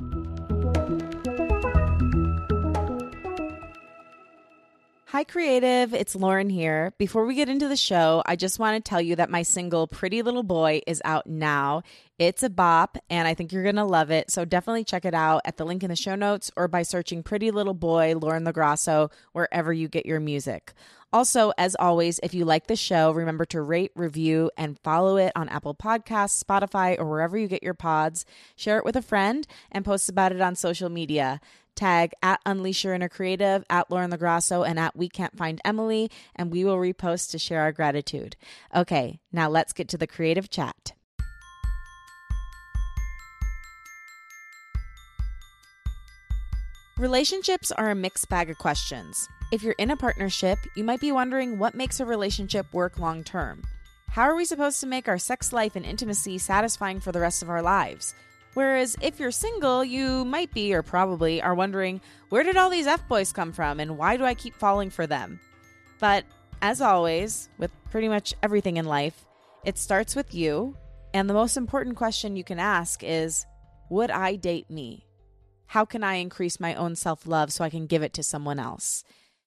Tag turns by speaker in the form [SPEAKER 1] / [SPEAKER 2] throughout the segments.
[SPEAKER 1] Thank you. Hi, creative. It's Lauren here. Before we get into the show, I just want to tell you that my single Pretty Little Boy is out now. It's a bop, and I think you're going to love it. So definitely check it out at the link in the show notes or by searching Pretty Little Boy, Lauren LoGrasso, wherever you get your music. Also, as always, if you like the show, remember to rate, review, and follow it on Apple Podcasts, Spotify, or wherever you get your pods. Share it with a friend and post about it on social media tag at Unleash Your Inner Creative, at Lauren LoGrasso, and at We Can't Find Emily, and we will repost to share our gratitude. Okay, now let's get to the creative chat. Relationships are a mixed bag of questions. If you're in a partnership, you might be wondering what makes a relationship work long term. How are we supposed to make our sex life and intimacy satisfying for the rest of our lives? Whereas if you're single, you might be or probably are wondering, where did all these F boys come from and why do I keep falling for them? But as always, with pretty much everything in life, it starts with you. And the most important question you can ask is Would I date me? How can I increase my own self love so I can give it to someone else?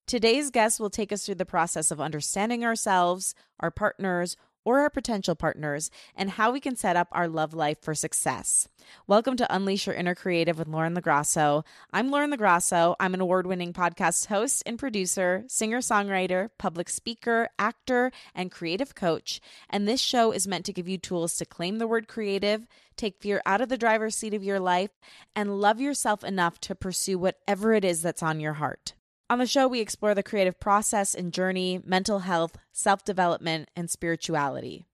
[SPEAKER 1] Today's guest will take us through the process of understanding ourselves, our partners, or our potential partners and how we can set up our love life for success. Welcome to Unleash Your Inner Creative with Lauren LoGrasso. I'm Lauren LoGrasso. I'm an award winning podcast host and producer, singer songwriter, public speaker, actor, and creative coach. And this show is meant to give you tools to claim the word creative, take fear out of the driver's seat of your life, and love yourself enough to pursue whatever it is that's on your heart. On the show, we explore the creative process and journey, mental health, self development, and spirituality.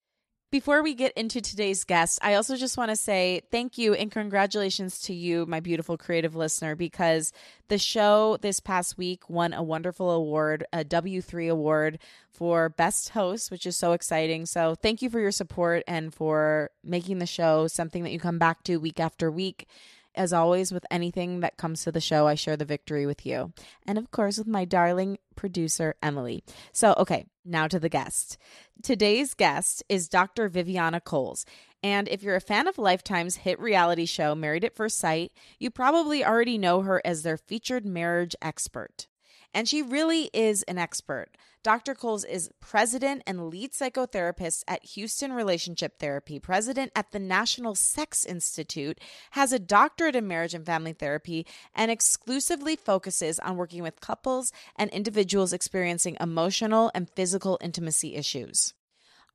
[SPEAKER 1] Before we get into today's guest, I also just want to say thank you and congratulations to you, my beautiful creative listener, because the show this past week won a wonderful award, a W3 award for Best Host, which is so exciting. So thank you for your support and for making the show something that you come back to week after week. As always, with anything that comes to the show, I share the victory with you. And of course, with my darling producer, Emily. So, okay, now to the guest. Today's guest is Dr. Viviana Coles. And if you're a fan of Lifetime's hit reality show, Married at First Sight, you probably already know her as their featured marriage expert. And she really is an expert. Dr. Coles is president and lead psychotherapist at Houston Relationship Therapy, president at the National Sex Institute, has a doctorate in marriage and family therapy, and exclusively focuses on working with couples and individuals experiencing emotional and physical intimacy issues.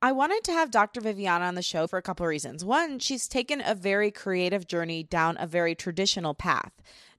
[SPEAKER 1] I wanted to have Dr. Viviana on the show for a couple of reasons. One, she's taken a very creative journey down a very traditional path.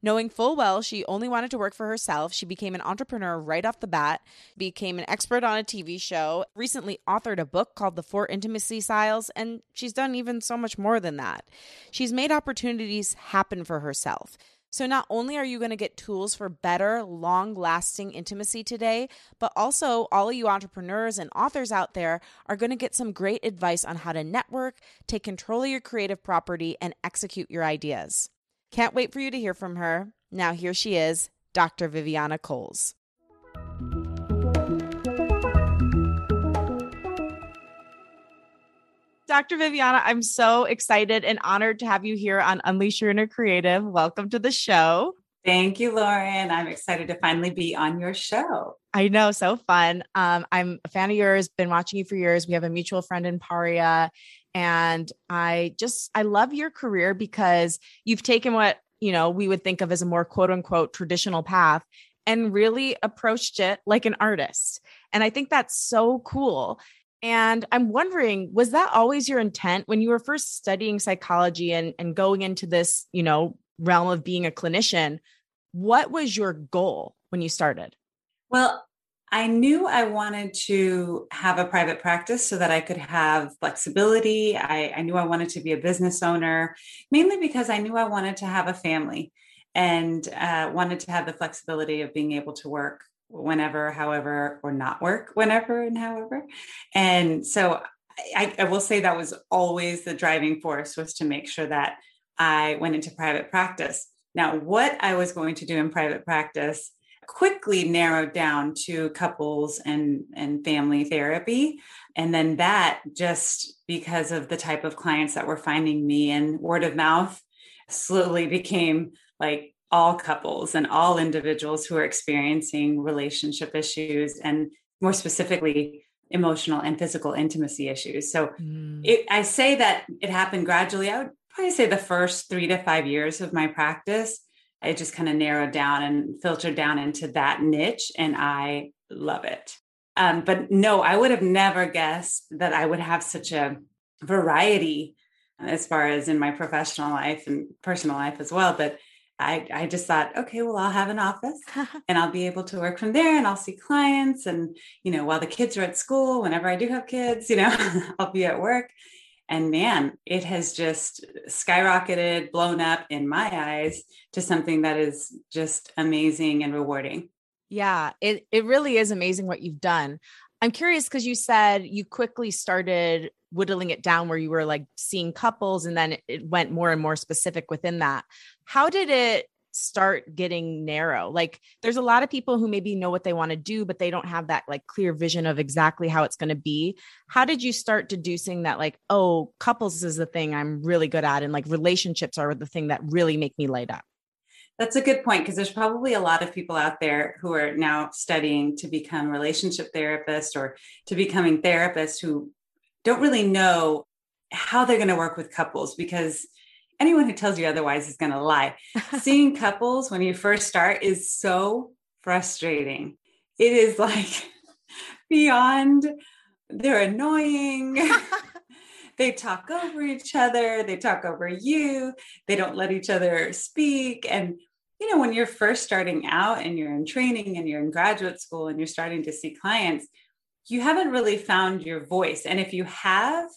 [SPEAKER 1] Knowing full well she only wanted to work for herself, she became an entrepreneur right off the bat, became an expert on a TV show, recently authored a book called The Four Intimacy Styles, and she's done even so much more than that. She's made opportunities happen for herself. So, not only are you going to get tools for better, long lasting intimacy today, but also all of you entrepreneurs and authors out there are going to get some great advice on how to network, take control of your creative property, and execute your ideas. Can't wait for you to hear from her. Now, here she is, Dr. Viviana Coles. Dr. Viviana, I'm so excited and honored to have you here on Unleash Your Inner Creative. Welcome to the show.
[SPEAKER 2] Thank you, Lauren. I'm excited to finally be on your show.
[SPEAKER 1] I know, so fun. Um, I'm a fan of yours, been watching you for years. We have a mutual friend in Paria, and I just, I love your career because you've taken what, you know, we would think of as a more quote unquote traditional path and really approached it like an artist. And I think that's so cool. And I'm wondering, was that always your intent when you were first studying psychology and, and going into this, you know, realm of being a clinician? What was your goal when you started?
[SPEAKER 2] Well, I knew I wanted to have a private practice so that I could have flexibility. I, I, knew I wanted to be a business owner, mainly because I knew I wanted to have a family and uh, wanted to have the flexibility of being able to work whenever, however, or not work whenever and however. And so I, I will say that was always the driving force was to make sure that I went into private practice. Now, what I was going to do in private practice quickly narrowed down to couples and and family therapy and then that just because of the type of clients that were finding me and word of mouth slowly became like all couples and all individuals who are experiencing relationship issues and more specifically emotional and physical intimacy issues. So mm. it, I say that it happened gradually. I would probably say the first three to five years of my practice, it just kind of narrowed down and filtered down into that niche. And I love it. Um, but no, I would have never guessed that I would have such a variety as far as in my professional life and personal life as well. But I, I just thought, okay, well, I'll have an office and I'll be able to work from there and I'll see clients. And, you know, while the kids are at school, whenever I do have kids, you know, I'll be at work. And man, it has just skyrocketed, blown up in my eyes to something that is just amazing and rewarding.
[SPEAKER 1] Yeah, it, it really is amazing what you've done. I'm curious because you said you quickly started whittling it down where you were like seeing couples and then it went more and more specific within that. How did it start getting narrow? Like there's a lot of people who maybe know what they want to do, but they don't have that like clear vision of exactly how it's going to be. How did you start deducing that like, oh, couples is the thing I'm really good at and like relationships are the thing that really make me light up?
[SPEAKER 2] That's a good point because there's probably a lot of people out there who are now studying to become relationship therapists or to becoming therapists who don't really know how they're going to work with couples because anyone who tells you otherwise is going to lie. Seeing couples when you first start is so frustrating. It is like beyond, they're annoying. they talk over each other, they talk over you, they don't let each other speak. And, you know, when you're first starting out and you're in training and you're in graduate school and you're starting to see clients, you haven't really found your voice. And if you have,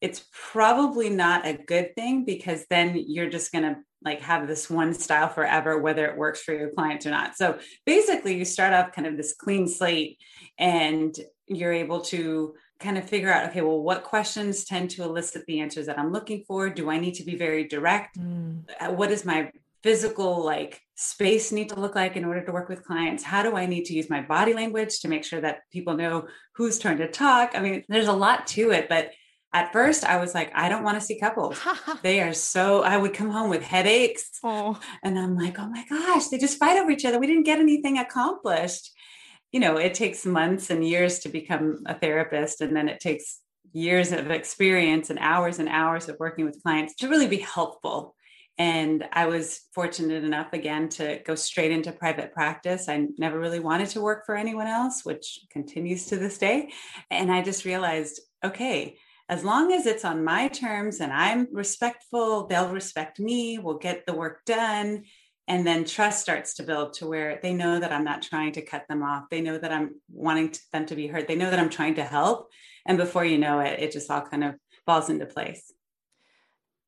[SPEAKER 2] it's probably not a good thing because then you're just going to like have this one style forever whether it works for your clients or not so basically you start off kind of this clean slate and you're able to kind of figure out okay well what questions tend to elicit the answers that i'm looking for do i need to be very direct mm. Uh, what is my physical like space need to look like in order to work with clients? How do i need to use my body language to make sure that people know who's turn to talk? I mean there's a lot to it but at first i was like i don't want to see couples. They are so i would come home with headaches oh. and i'm like oh my gosh they just fight over each other. We didn't get anything accomplished. You know it takes months and years to become a therapist and then it takes years of experience and hours and hours of working with clients to really be helpful and I was fortunate enough again to go straight into private practice. I never really wanted to work for anyone else, which continues to this day. And I just realized, okay, as long as it's on my terms and I'm respectful, they'll respect me, we'll get the work done. And then trust starts to build to where they know that I'm not trying to cut them off. They know that I'm wanting them to be heard. They know that I'm trying to help. And before you know it, it just all kind of falls into place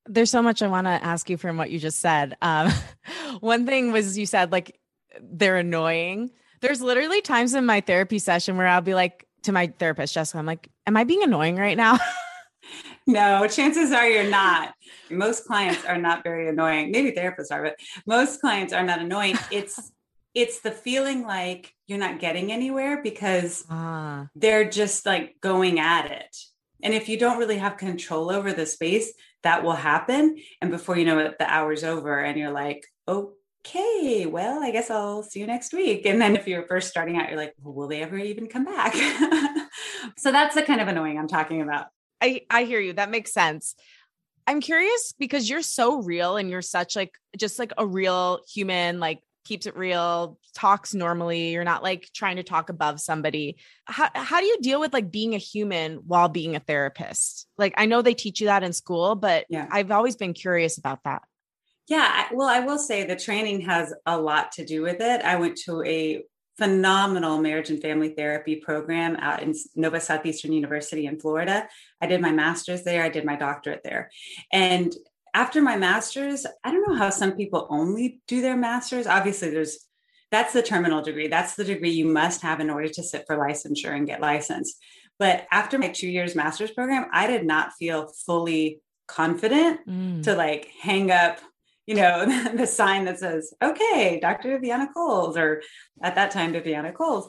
[SPEAKER 1] there's so much I want to ask you from what you just said. Um, one thing was you said like they're annoying. There's literally times in my therapy session where I'll be like to my therapist, Jessica, I'm like, am I being annoying right now?
[SPEAKER 2] no, chances are you're not. Most clients are not very annoying. Maybe therapists are, but most clients are not annoying. It's it's the feeling like you're not getting anywhere because ah. they're just like going at it. And if you don't really have control over the space, that will happen. And before you know it, the hour's over and you're like, okay, well, I guess I'll see you next week. And then if you're first starting out, you're like, well, will they ever even come back? so that's the kind of annoying I'm talking about.
[SPEAKER 1] I, I hear you. That makes sense. I'm curious because you're so real and you're such like just like a real human, like keeps it real, talks normally. You're not like trying to talk above somebody. How how do you deal with like being a human while being a therapist? Like I know they teach you that in school, but yeah. I've always been curious about that.
[SPEAKER 2] Yeah, well, I will say the training has a lot to do with it. I went to a phenomenal marriage and family therapy program out in Nova Southeastern University in Florida. I did my master's there, I did my doctorate there. And after my master's, I don't know how some people only do their master's. Obviously, there's that's the terminal degree. That's the degree you must have in order to sit for licensure and get licensed. But after my two years master's program, I did not feel fully confident mm. to like hang up, you know, the sign that says, okay, Dr. Viviana Coles, or at that time, Viviana Coles.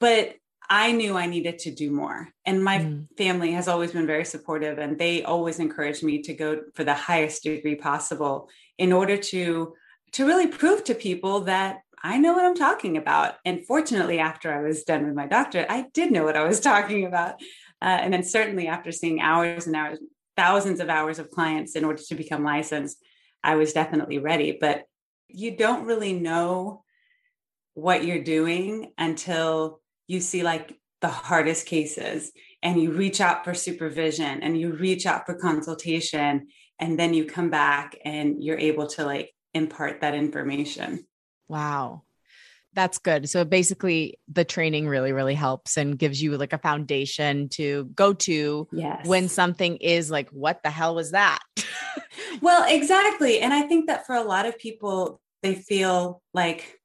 [SPEAKER 2] But I knew I needed to do more. And my mm. family has always been very supportive and they always encouraged me to go for the highest degree possible in order to to really prove to people that I know what I'm talking about. And fortunately, after I was done with my doctorate, I did know what I was talking about. Uh, and then certainly after seeing hours and hours, thousands of hours of clients in order to become licensed, I was definitely ready. But you don't really know what you're doing until you see like the hardest cases and you reach out for supervision and you reach out for consultation and then you come back and you're able to like impart that information.
[SPEAKER 1] Wow. That's good. So basically the training really really helps and gives you like a foundation to go to
[SPEAKER 2] yes.
[SPEAKER 1] when something is like what the hell was that?
[SPEAKER 2] well, exactly. And I think that for a lot of people they feel like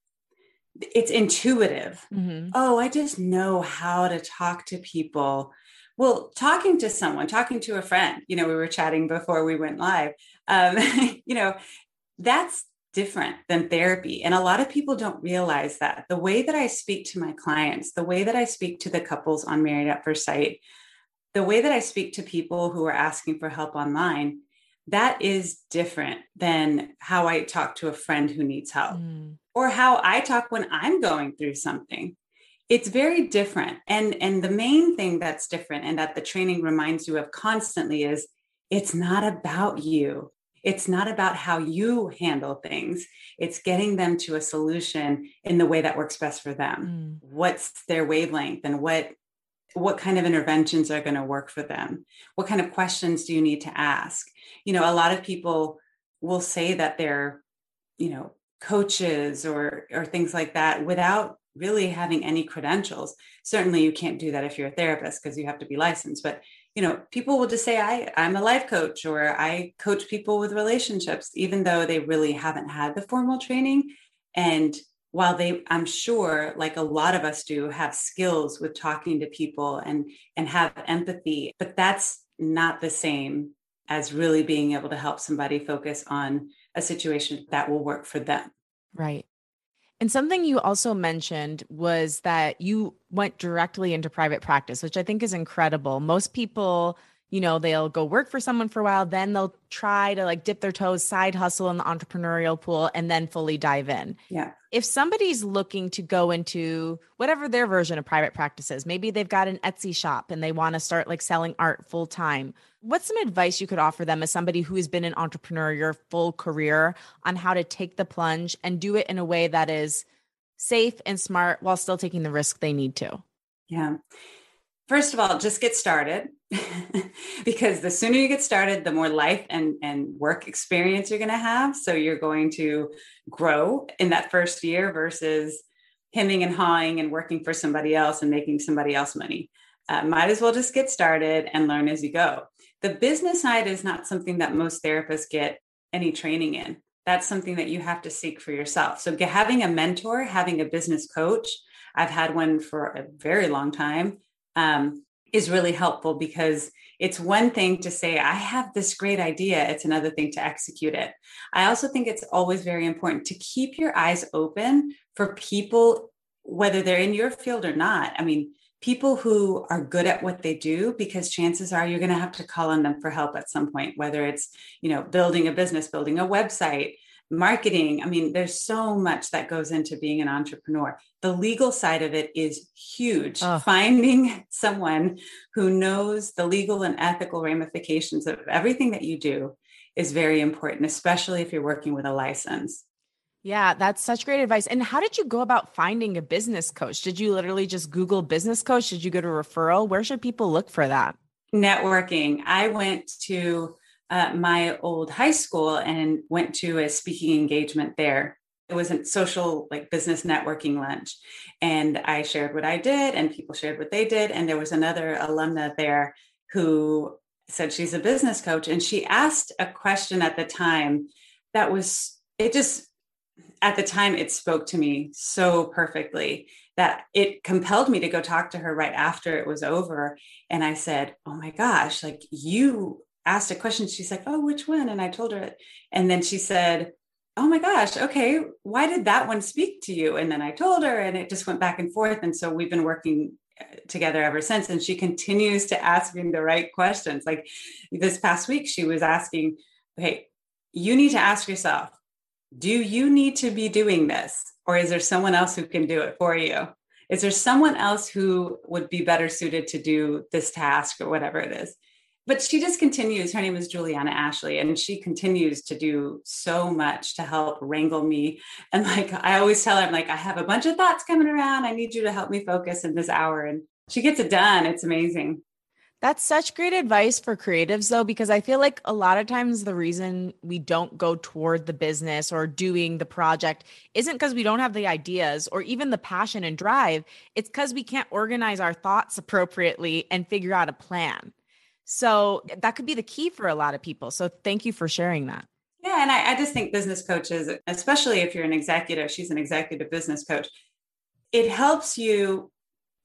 [SPEAKER 2] it's intuitive. Mm-hmm. Oh, I just know how to talk to people. Well, talking to someone, talking to a friend, you know, we were chatting before we went live. Um, you know, that's different than therapy. And a lot of people don't realize that the way that I speak to my clients, the way that I speak to the couples on Married at First Sight, the way that I speak to people who are asking for help online, that is different than how I talk to a friend who needs help mm. Or how I talk when I'm going through something. It's very different. And, and the main thing that's different and that the training reminds you of constantly is it's not about you. It's not about how you handle things. It's getting them to a solution in the way that works best for them. Mm. What's their wavelength and what what kind of interventions are going to work for them? What kind of questions do you need to ask? You know, a lot of people will say that they're, you know, coaches or or things like that without really having any credentials. Certainly you can't do that if you're a therapist because you have to be licensed, but you know, people will just say I I'm a life coach or I coach people with relationships even though they really haven't had the formal training and while they i'm sure like a lot of us do have skills with talking to people and and have empathy but that's not the same as really being able to help somebody focus on a situation that will work for them.
[SPEAKER 1] Right. And something you also mentioned was that you went directly into private practice which i think is incredible. Most people you know, they'll go work for someone for a while, then they'll try to like dip their toes, side hustle in the entrepreneurial pool, and then fully dive in.
[SPEAKER 2] Yeah.
[SPEAKER 1] If somebody's looking to go into whatever their version of private practice is, maybe they've got an Etsy shop and they want to start like selling art full time. What's some advice you could offer them as somebody who has been an entrepreneur your full career on how to take the plunge and do it in a way that is safe and smart while still taking the risk they need to?
[SPEAKER 2] Yeah. First of all, just get started because the sooner you get started, the more life and, and work experience you're going to have. So you're going to grow in that first year versus hemming and hawing and working for somebody else and making somebody else money. Uh, might as well just get started and learn as you go. The business side is not something that most therapists get any training in. That's something that you have to seek for yourself. So, having a mentor, having a business coach, I've had one for a very long time um, is really helpful because it's one thing to say, I have this great idea. It's another thing to execute it. I also think it's always very important to keep your eyes open for people, whether they're in your field or not. I mean, people who are good at what they do because chances are you're going to have to call on them for help at some point whether it's you know building a business building a website marketing. I mean, there's so much that goes into being an entrepreneur. The legal side of it is huge. Oh. Finding someone who knows the legal and ethical ramifications of everything that you do is very important, especially if you're working with a license.
[SPEAKER 1] Yeah, that's such great advice. And how did you go about finding a business coach? Did you literally just Google business coach? Did you go to referral? Where should people look for that?
[SPEAKER 2] Networking. I went to uh, my old high school and went to a speaking engagement there. It was a social, like business networking lunch. And I shared what I did, and people shared what they did. And there was another alumna there who said she's a business coach. And she asked a question at the time that was, it just, at the time, it spoke to me so perfectly that it compelled me to go talk to her right after it was over. And I said, Oh my gosh, like you asked a question. She's like, Oh, which one? And I told her it. And then she said, Oh my gosh, okay, why did that one speak to you? And then I told her, and it just went back and forth. And so we've been working uh, together ever since. And she continues to ask me the right questions. Like this past week, she was asking, Hey, you need to ask yourself do you need to be doing this? Or is there someone else who can do it for you? Is there someone else who would be better suited to do this task or whatever it is? But she just continues. Her name is Juliana Ashley, and she continues to do so much to help wrangle me. And like I always tell her, I'm like, I have a bunch of thoughts coming around. I need you to help me focus in this hour. And she gets it done. It's amazing.
[SPEAKER 1] That's such great advice for creatives, though, because I feel like a lot of times the reason we don't go toward the business or doing the project isn't because we don't have the ideas or even the passion and drive. It's because we can't organize our thoughts appropriately and figure out a plan. So eh, that could be the key for a lot of people. So thank you for sharing that.
[SPEAKER 2] Yeah. And I, I just think business coaches, especially if you're an executive, she's an executive business coach, it helps you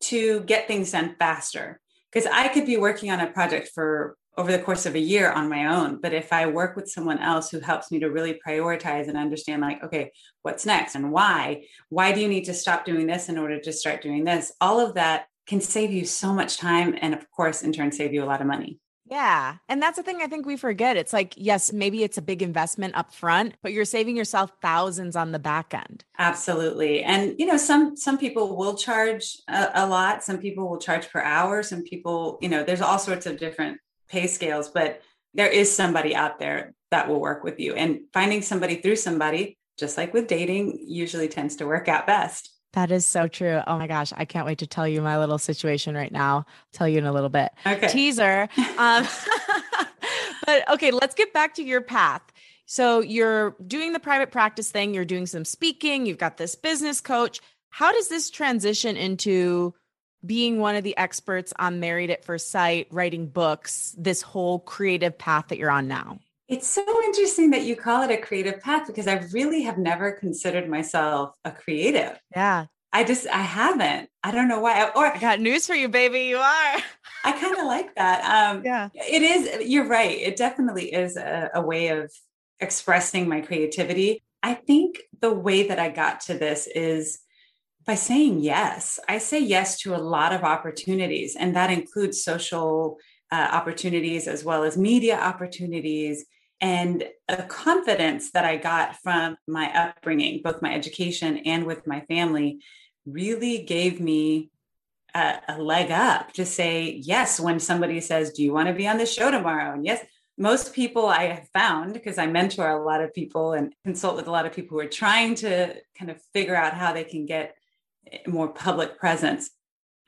[SPEAKER 2] to get things done faster because I could be working on a project for over the course of a year on my own. But if I work with someone else who helps me to really prioritize and understand, like, okay, what's next and why? Why do you need to stop doing this in order to start doing this? All of that can save you so much time. And of course, in turn, save you a lot of money.
[SPEAKER 1] Yeah. And that's the thing I think we forget. It's like, yes, maybe it's a big investment up front, but you're saving yourself thousands on the back end.
[SPEAKER 2] Absolutely. And you know, some some people will charge a, a lot, some people will charge per hour, some people, you know, there's all sorts of different pay scales, but there is somebody out there that will work with you. And finding somebody through somebody, just like with dating, usually tends to work out best.
[SPEAKER 1] That is so true. Oh my gosh, I can't wait to tell you my little situation right now. I'll tell you in a little bit.
[SPEAKER 2] Okay.
[SPEAKER 1] Teaser. Um, but okay, let's get back to your path. So you're doing the private practice thing, you're doing some speaking, you've got this business coach. How does this transition into being one of the experts on Married at First Sight, writing books, this whole creative path that you're on now?
[SPEAKER 2] It's so interesting that you call it a creative path because I really have never considered myself a creative.
[SPEAKER 1] Yeah.
[SPEAKER 2] I just I haven't. I don't know why. Or
[SPEAKER 1] I got news for you, baby. You are.
[SPEAKER 2] I kind of like that. Um,
[SPEAKER 1] yeah.
[SPEAKER 2] It is. You're right. It definitely is a, a way of expressing my creativity. I think the way that I got to this is by saying yes. I say yes to a lot of opportunities, and that includes social uh, opportunities as well as media opportunities and a confidence that I got from my upbringing, both my education and with my family, really gave me a, a, leg up to say yes when somebody says, Do you want to be on the show tomorrow? And yes, most people I have found, because I mentor a lot of people and consult with a lot of people who are trying to kind of figure out how they can get eh, more public presence.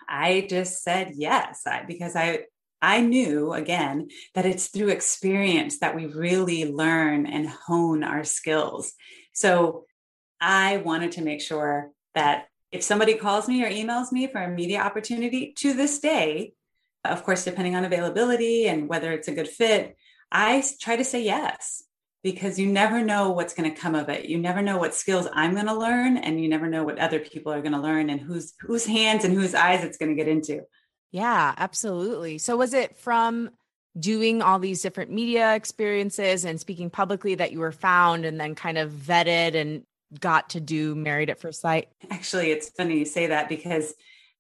[SPEAKER 2] I just said yes I, because I I knew again that it's through experience that we really learn and hone our skills. So I wanted to make sure that if somebody calls me or emails me for a media opportunity to this day, of course, depending on availability and whether it's a good fit, I try to say yes because you never know what's going to come of it. You never know what skills I'm going to learn and you never know what other people are going to learn and whose whose hands and whose eyes it's going to get into.
[SPEAKER 1] Yeah, absolutely. So was it from doing all these different media experiences and speaking publicly that you were found and then kind of vetted and got to do Married at First Sight?
[SPEAKER 2] Actually, it's funny you say that because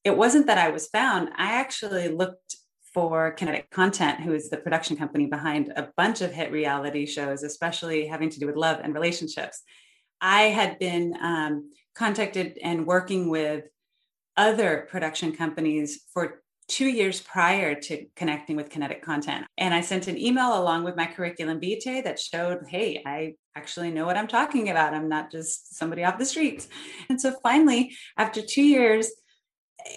[SPEAKER 2] it wasn't that I was found. I actually looked for Kinetic Content, who is the production company behind a bunch of hit reality shows, especially having to do with love and relationships. I had been um, contacted and working with other production companies for two years prior to connecting with kinetic content. And I sent an email along with my curriculum vitae that showed, hey, I actually know what I'm talking about. I'm not just somebody off the streets. And so finally, after two years,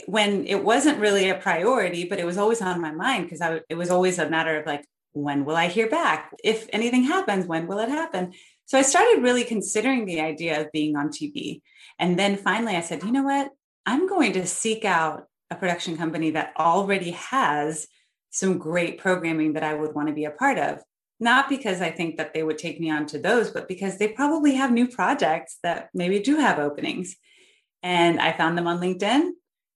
[SPEAKER 2] when it wasn't really a priority, but it was always on my mind because it was always a matter of like, when will I hear back? If anything happens, when will it happen? So I started really considering the idea of being on TV. And then finally I said, you know what? I'm going to seek out a production company that already has some great programming that I would want to be a part of. Not because I think that they would take me on to those, but because they probably have new projects that maybe do have openings. And I found them on LinkedIn.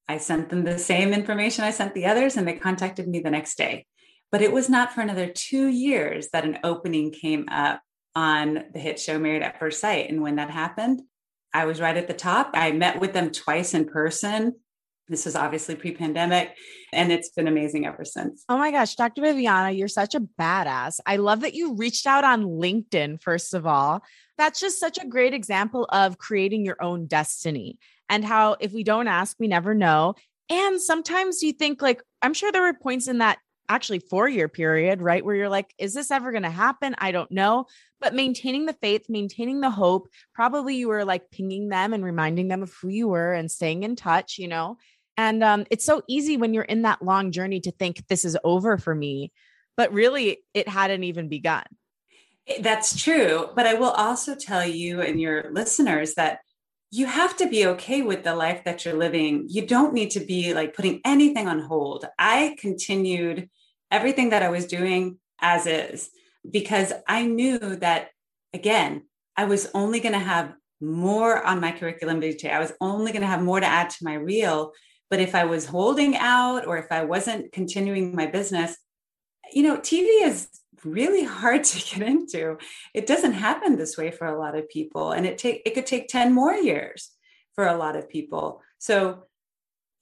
[SPEAKER 2] I sent them the same information I sent the others, and they contacted me the next day. But it was not for another two years that an opening came up on the hit show Married at First Sight. And when that happened, I was right at the top. I met with them twice in person This was obviously pre pandemic, and it's been amazing ever since.
[SPEAKER 1] Oh my gosh, Dr. Viviana, you're such a badass. I love that you reached out on LinkedIn, first of all. That's just such a great example of creating your own destiny and how if we don't ask, we never know. And sometimes you think, like, I'm sure there were points in that actually four year period, right? Where you're like, is this ever going to happen? I don't know. But maintaining the faith, maintaining the hope, probably you were like pinging them and reminding them of who you were and staying in touch, you know? And um, it's so easy when you're in that long journey to think this is over for me, but really it hadn't even begun.
[SPEAKER 2] That's true. But I will also tell you and your listeners that you have to be okay with the life that you're living. You don't need to be like putting anything on hold. I continued everything that I was doing as is because I knew that, again, I was only going to have more on my curriculum vitae. I was only going to have more to add to my reel. But if I was holding out or if I wasn't continuing my business, you know, TV is really hard to get into. It doesn't happen this way for a lot of people. And it take it could take 10 more years for a lot of people. So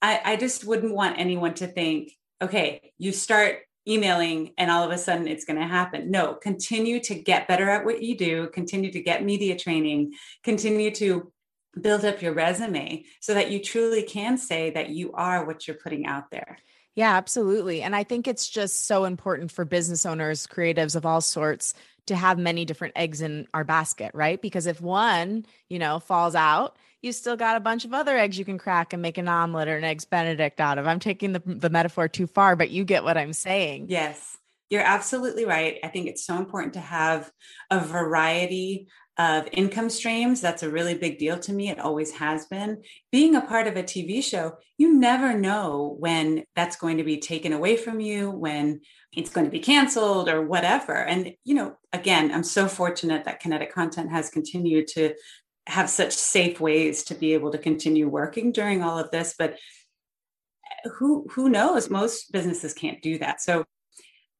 [SPEAKER 2] I, I just wouldn't want anyone to think, okay, you start emailing and all of a sudden it's going to happen. No, continue to get better at what you do, continue to get media training, continue to build up your resume so that you truly can say that you are what you're putting out there.
[SPEAKER 1] Yeah, absolutely. And I think it's just so important for business owners, creatives of all sorts to have many different eggs in our basket, right? Because if one, you know, falls out, you still got a bunch of other eggs you can crack and make an omelet or an eggs benedict out of. I'm taking the the metaphor too far, but you get what I'm saying.
[SPEAKER 2] Yes. You're absolutely right. I think it's so important to have a variety of income streams. That's a really big deal to me. It always has been. Being a part of a TV show, you never know when that's going to be taken away from you, when it's going to be canceled or whatever. And, you know, again, I'm so fortunate that kinetic content has continued to have such safe ways to be able to continue working during all of this. But who who knows? Most businesses can't do that. So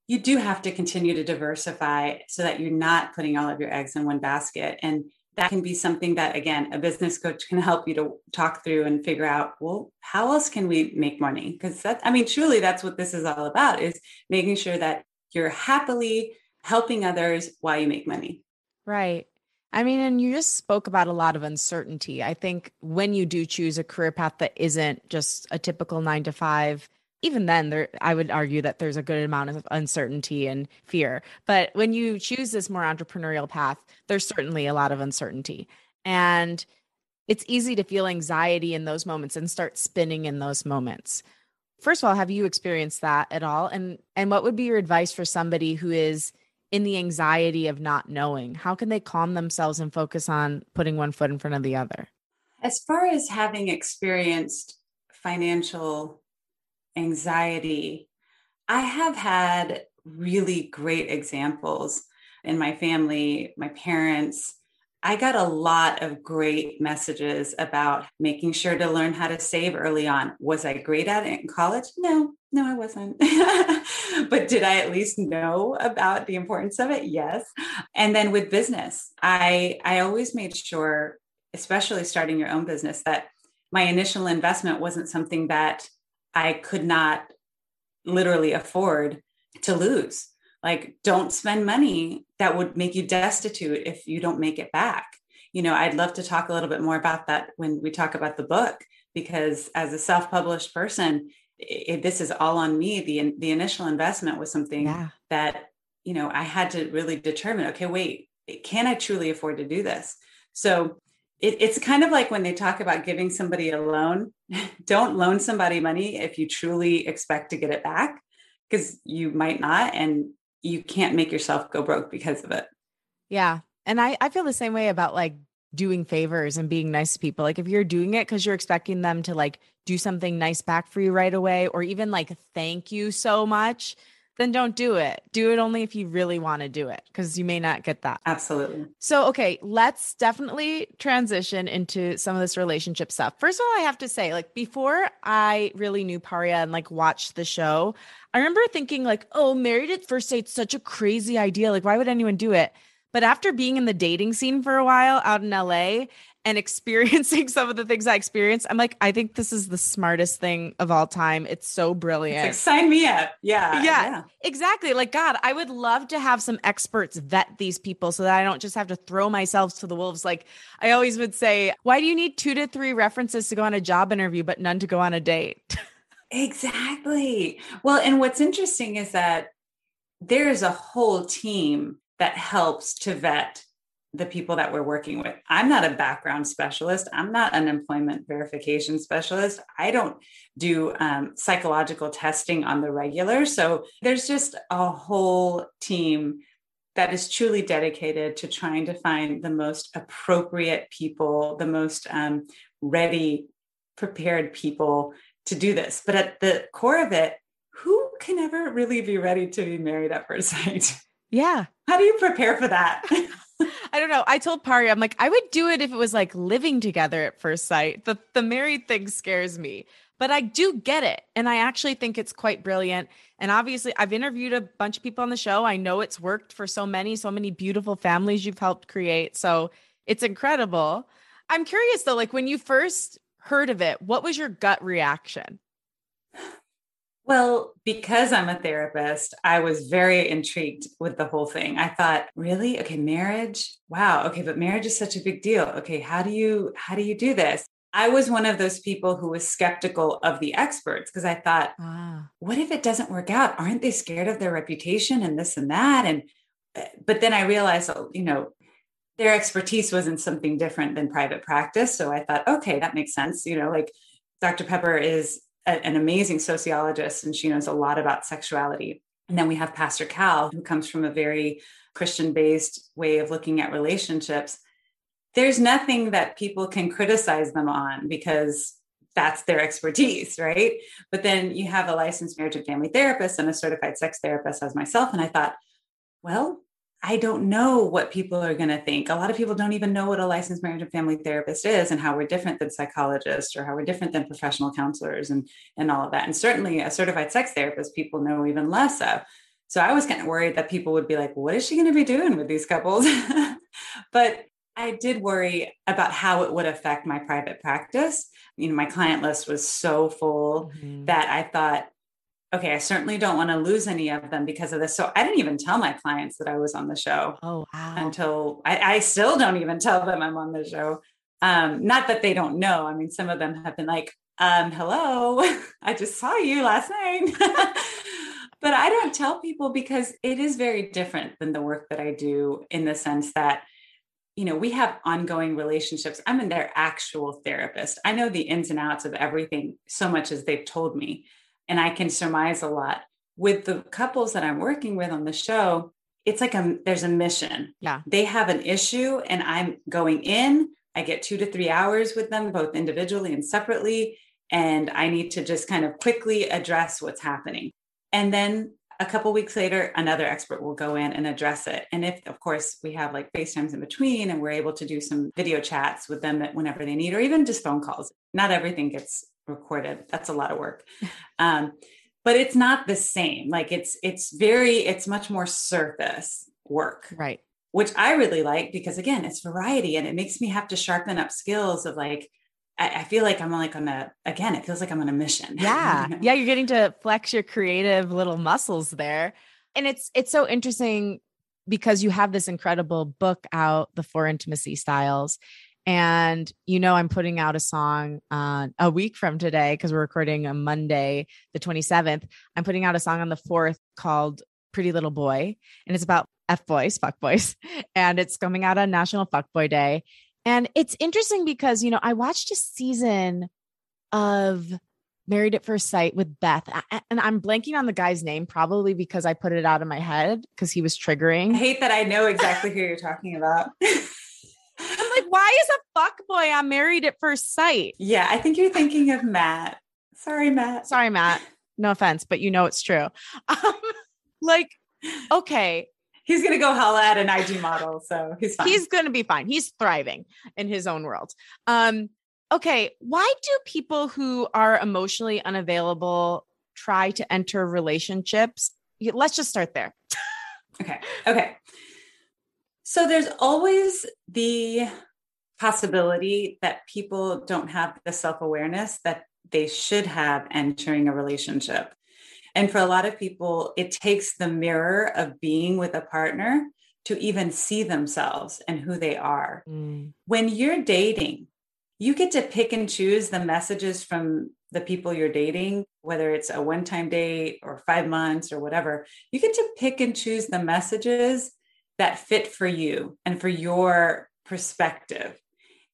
[SPEAKER 2] you do have to continue to diversify so that you're not putting all of your eggs in one basket. And that can be something that, again, a business coach can help you to talk through and figure out, well, how else can we make money? Because that, I mean, truly, that's what this is all about is making sure that you're happily helping others while you make money.
[SPEAKER 1] Right. I mean, and you just spoke about a lot of uncertainty. I think when you do choose a career path that isn't just a typical nine to five, even then there i would argue that there's a good amount of uncertainty and fear. But when you choose this more entrepreneurial path there's certainly a lot of uncertainty. And it's easy to feel anxiety in those moments and start spinning in those moments. First of all have you experienced that at all? And and what would be your advice for somebody who is in the anxiety of not knowing? How can they calm themselves and focus on putting one foot in front of the other?
[SPEAKER 2] As far as having experienced financial anxiety, I have had really great examples in my family, my parents. I got a lot of great messages about making sure to learn how to save early on. Was I great at it in college? No, no, I wasn't. but did I at least know about the importance of it? Yes. And then with business, I I always made sure, especially starting your own business, that my initial investment wasn't something that I could not literally afford to lose. Like, don't spend money that would make you destitute if you don't make it back. You know, I'd love to talk a little bit more about that when we talk about the book, because as a self published person, it, this is all on me. The, the initial investment was something yeah. that, you know, I had to really determine okay, wait, can I truly afford to do this? So it, it's kind of like when they talk about giving somebody a loan don't loan somebody money if you truly expect to get it back because you might not and you can't make yourself go broke because of it.
[SPEAKER 1] Yeah and i i feel the same way about like doing favors and being nice to people. Like if you're doing it because you're expecting them to like do something nice back for you right away or even like thank you so much then don't do it. Do it only if you really want to do it because you may not get that.
[SPEAKER 2] Absolutely.
[SPEAKER 1] So, okay, let's definitely transition into some of this relationship stuff. First of all, I have to say, like, before I really knew Paria and like watched the show, I remember thinking, like, oh, married at first date's such a crazy idea. Like, why would anyone do it? But after being in the dating scene for a while out in LA and experiencing some of the things I experienced, I'm like, I think this is the smartest thing of all time. It's so brilliant.
[SPEAKER 2] It's like, sign me up. Yeah,
[SPEAKER 1] yeah. Yeah. Exactly. Like, God, I would love to have some experts vet these people so that I don't just have to throw myself to the wolves. Like, I always would say, why do you need two to three references to go on a job interview, but none to go on a date?
[SPEAKER 2] exactly. Well, and what's interesting is that there's a whole team that helps to vet the people that we're working with. I'm not a background specialist. I'm not an employment verification specialist. I don't do um, psychological testing on the regular. So there's just a whole team that is truly dedicated to trying to find the most appropriate people, the most um, ready, prepared people to do this. But at the core of it, who can ever really be ready to be married at first sight?
[SPEAKER 1] Yeah.
[SPEAKER 2] How do you prepare for that?
[SPEAKER 1] I don't know. I told Pari, I'm like, I would do it if it was like living together at first sight. The the married thing scares me, but I do get it. And I actually think it's quite brilliant. And obviously, I've interviewed a bunch of people on the show. I know it's worked for so many, so many beautiful families you've helped create. So it's incredible. I'm curious though, like when you first heard of it, what was your gut reaction?
[SPEAKER 2] Well, because I'm a therapist, I was very intrigued with the whole thing. I thought, really? Okay, marriage? Wow. Okay, but marriage is such a big deal. Okay, how do you how do you do this? I was one of those people who was skeptical of the experts because I thought, ah. what if it doesn't work out? Aren't they scared of their reputation and this and that? And eh, but then I realized, oh, you know, their expertise was in something different than private practice. So I thought, okay, that makes sense. You know, like Dr. Pepper is a, an amazing sociologist and she knows a lot about sexuality. And then we have Pastor Cal, who comes from a very Christian based way of looking at relationships. There's nothing that people can criticize them on because that's their expertise, right? But then you have a licensed marriage and family therapist and a certified sex therapist as myself. And I thought, well, I don't know what people are going to think. A lot of people don't even know what a licensed marriage and family therapist is and how we're different than psychologists or how we're different than professional counselors and, and all of that. And certainly a certified sex therapist, people know even less of. So I was kind of worried that people would be like, what is she going to be doing with these couples? but I did worry about how it would affect my private practice. You know, my client list was so full mm-hmm. that I thought, okay, I certainly don't want to lose any of them because of this. So I didn't even tell my clients that I was on the show.
[SPEAKER 1] Oh, wow.
[SPEAKER 2] Until I, I still don't even tell them I'm on the show. Um, not that they don't know. I mean, some of them have been like, um, hello, I just saw you last night. but I don't tell people because it is very different than the work that I do in the sense that you know, we have ongoing relationships. I'm in their actual therapist. I know the ins and outs of everything so much as they've told me and I can surmise a lot. With the couples that I'm working with on the show, it's like a there's a mission.
[SPEAKER 1] Yeah.
[SPEAKER 2] They have an issue and I'm going in. I get 2 to 3 hours with them both individually and separately and I need to just kind of quickly address what's happening. And then a couple weeks later another expert will go in and address it and if of course we have like facetimes in between and we're able to do some video chats with them whenever they need or even just phone calls not everything gets recorded. That's a lot of work. Um, but it's not the same. Like it's it's very it's much more surface work.
[SPEAKER 1] Right.
[SPEAKER 2] Which I really like because again, it's variety and it makes me have to sharpen up skills of like I, feel like I'm like on a again, it feels like I'm on a mission.
[SPEAKER 1] Yeah. Yeah, you're getting to flex your creative little muscles there. And it's it's so interesting because you have this incredible book out, The Four Intimacy Styles. And you know, I'm putting out a song uh, a week from today because we're recording on Monday, the 27th. I'm putting out a song on the 4th called Pretty Little Boy. And it's about F boys, fuck boys. And it's coming out on National Fuck Boy Day. And it's interesting because, you know, I watched a season of Married at First Sight with Beth. And I'm blanking on the guy's name, probably because I put it out of my head because he was triggering.
[SPEAKER 2] I hate that I know exactly who you're talking about.
[SPEAKER 1] Why is a fuck boy on Married at First Sight?
[SPEAKER 2] Yeah, I think you're thinking of Matt. Sorry, Matt.
[SPEAKER 1] Sorry, Matt. No offense, but you know it's true. Um, like, okay.
[SPEAKER 2] He's gonna go holla at an IG model, so he's fine.
[SPEAKER 1] He's gonna be fine. He's thriving in his own world. Um, okay, why do people who are emotionally unavailable try to enter relationships? Let's just start there.
[SPEAKER 2] okay. Okay. So there's always the possibility that people don't have the self awareness that they should have entering a relationship. And for a lot of people, it takes the mirror of being with a partner to even see themselves and who they are. Mm. When you're dating, you get to pick and choose the messages from the people you're dating, whether it's a one time date or five months or whatever. You get to pick and choose the messages that fit for you and for your perspective.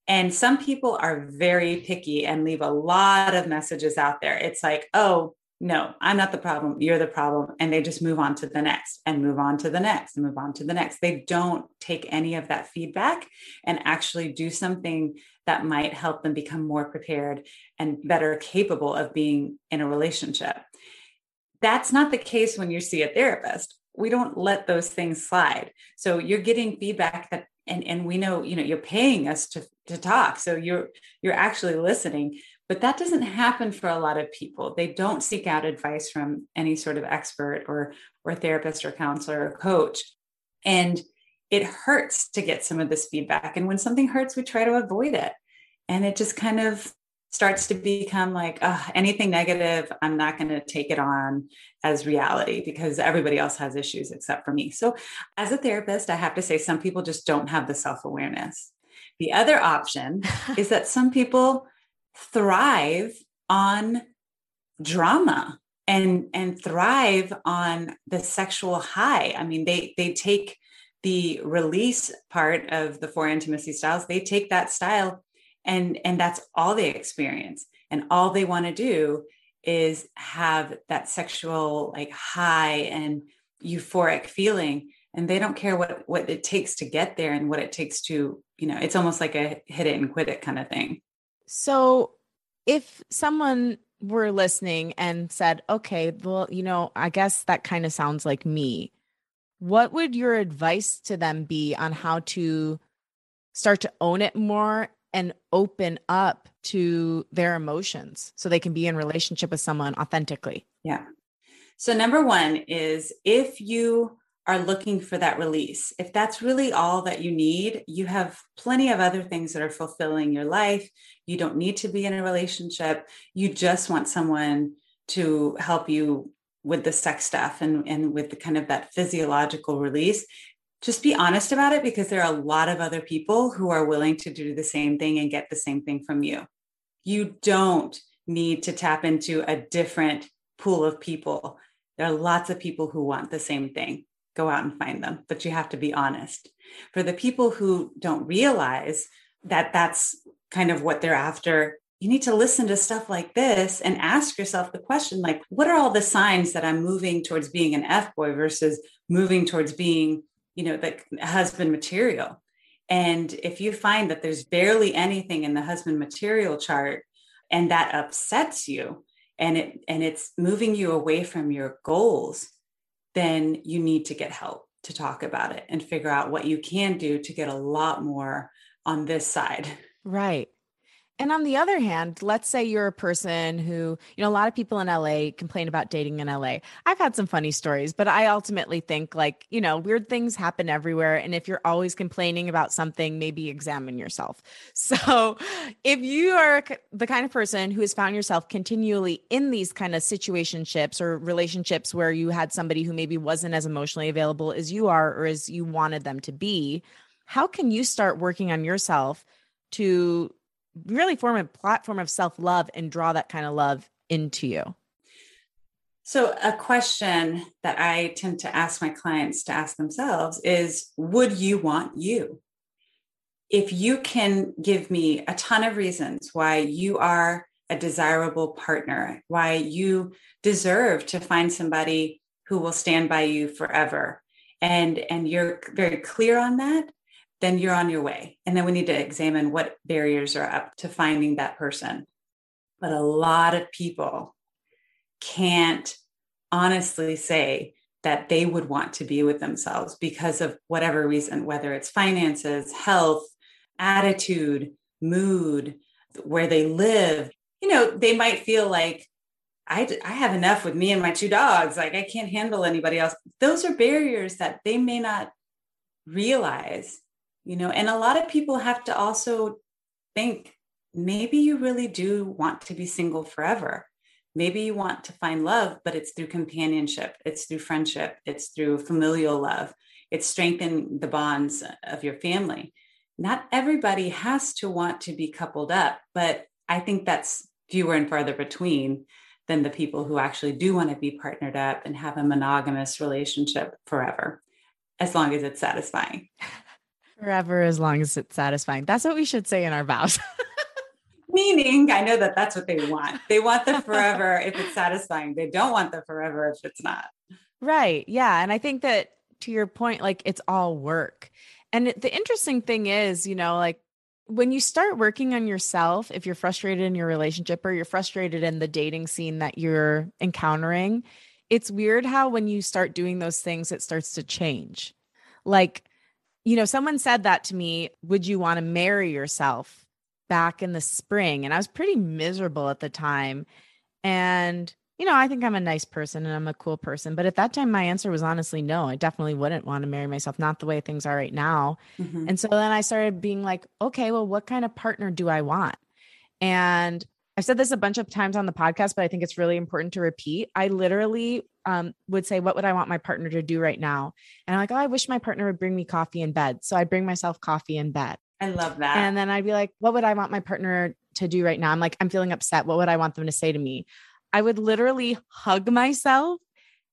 [SPEAKER 2] And some people are very picky and leave a lot of messages out there. It's like, oh, no, I'm not the problem. You're the problem. And they just move on to the next and move on to the next and move on to the next. They don't take any of that feedback and actually do something that might help them become more prepared and better capable of being in a relationship. That's not the case when you see a therapist. We don't let those things slide. So you're getting feedback that and and we know you know you're paying us to to talk so you're you're actually listening but that doesn't happen for a lot of people. They don't seek out advice from any sort of expert or or therapist or counselor or coach and it hurts to get some of this feedback and when something hurts we try to avoid it and it just kind of starts to become like oh, anything negative i'm not going to take it on as reality because everybody else has issues except for me. So as a therapist i have to say some people just don't have the self-awareness. The other option is that some people thrive on drama and and thrive on the sexual high. I mean they they take the release part of the four intimacy styles they take that style and and that's all they experience. And all they want to do is have that sexual like high and euphoric feeling. And they don't care what what it takes to get there and what it takes to you know it's almost like a hit it and quit it kind of thing.
[SPEAKER 1] So if someone were listening and said okay well you know i guess that kind of sounds like me what would your advice to them be on how to start to own it more and open up to their emotions so they can be in relationship with someone authentically.
[SPEAKER 2] Yeah. So number one is if you are looking for that release if that's really all that you need you have plenty of other things that are fulfilling your life. You don't need to be in a relationship. You just want someone to help you with the sex stuff and, and with the kind of that physiological release just be honest about it because there are a lot of other people who are willing to do the same thing and get the same thing from you. You don't need to tap into a different pool of people. There are lots of people who want the same thing. Go out and find them, but you have to be honest. For the people who don't realize that that's kind of what they're after, you need to listen to stuff like this and ask yourself the question like, what are all the signs that I'm moving towards being an F boy versus moving towards being you know, the husband material. And if you find that there's barely anything in the husband material chart and that upsets you and it and it's moving you away from your goals, then you need to get help to talk about it and figure out what you can do to get a lot more on this side.
[SPEAKER 1] Right. And on the other hand, let's say you're a person who, you know, a lot of people in LA complain about dating in LA. I've had some funny stories, but I ultimately think like, you know, weird things happen everywhere. And if you're always complaining about something, maybe examine yourself. So if you are the kind of person who has found yourself continually in these kind of situationships or relationships where you had somebody who maybe wasn't as emotionally available as you are or as you wanted them to be, how can you start working on yourself to really form a platform of self love and draw that kind of love into you?
[SPEAKER 2] So, a question that I tend to ask my clients to ask themselves is Would you want you? If you can give me a ton of reasons why you are a desirable partner, why you deserve to find somebody who will stand by you forever, and, and you're very clear on that, then you're on your way. And then we need to examine what barriers are up to finding that person. But a lot of people can't honestly say that they would want to be with themselves because of whatever reason, whether it's finances, health, attitude, mood, where they live. You know, they might feel like, I, I have enough with me and my two dogs. Like, I can't handle anybody else. Those are barriers that they may not realize, you know, and a lot of people have to also think maybe you really do want to be single forever. Maybe you want to find love, but it's through companionship, it's through friendship, it's through familial love, it's strengthening the bonds of your family. Not everybody has to want to be coupled up, but I think that's fewer and farther between than the people who actually do want to be partnered up and have a monogamous relationship forever, as long as it's satisfying.
[SPEAKER 1] Forever, as long as it's satisfying. That's what we should say in our vows.
[SPEAKER 2] Meaning, I know that that's what they want. They want the forever if it's satisfying. They don't want the forever if it's not.
[SPEAKER 1] Right. Yeah. And I think that to your point, like it's all work. And the interesting thing is, you know, like when you start working on yourself, if you're frustrated in your relationship or you're frustrated in the dating scene that you're encountering, it's weird how when you start doing those things, it starts to change. Like, you know, someone said that to me, would you want to marry yourself? back in the spring and I was pretty miserable at the time. And, you know, I think I'm a nice person and I'm a cool person. But at that time, my answer was honestly no. I definitely wouldn't want to marry myself, not the way things are right now. Mm-hmm. And so then I started being like, okay, well, what kind of partner do I want? And I've said this a bunch of times on the podcast, but I think it's really important to repeat. I literally um, would say, What would I want my partner to do right now? And I'm like, Oh, I wish my partner would bring me coffee in bed. So I'd bring myself coffee in bed.
[SPEAKER 2] I love that.
[SPEAKER 1] And then I'd be like, what would I want my partner to do right now? I'm like, I'm feeling upset. What would I want them to say to me? I would literally hug myself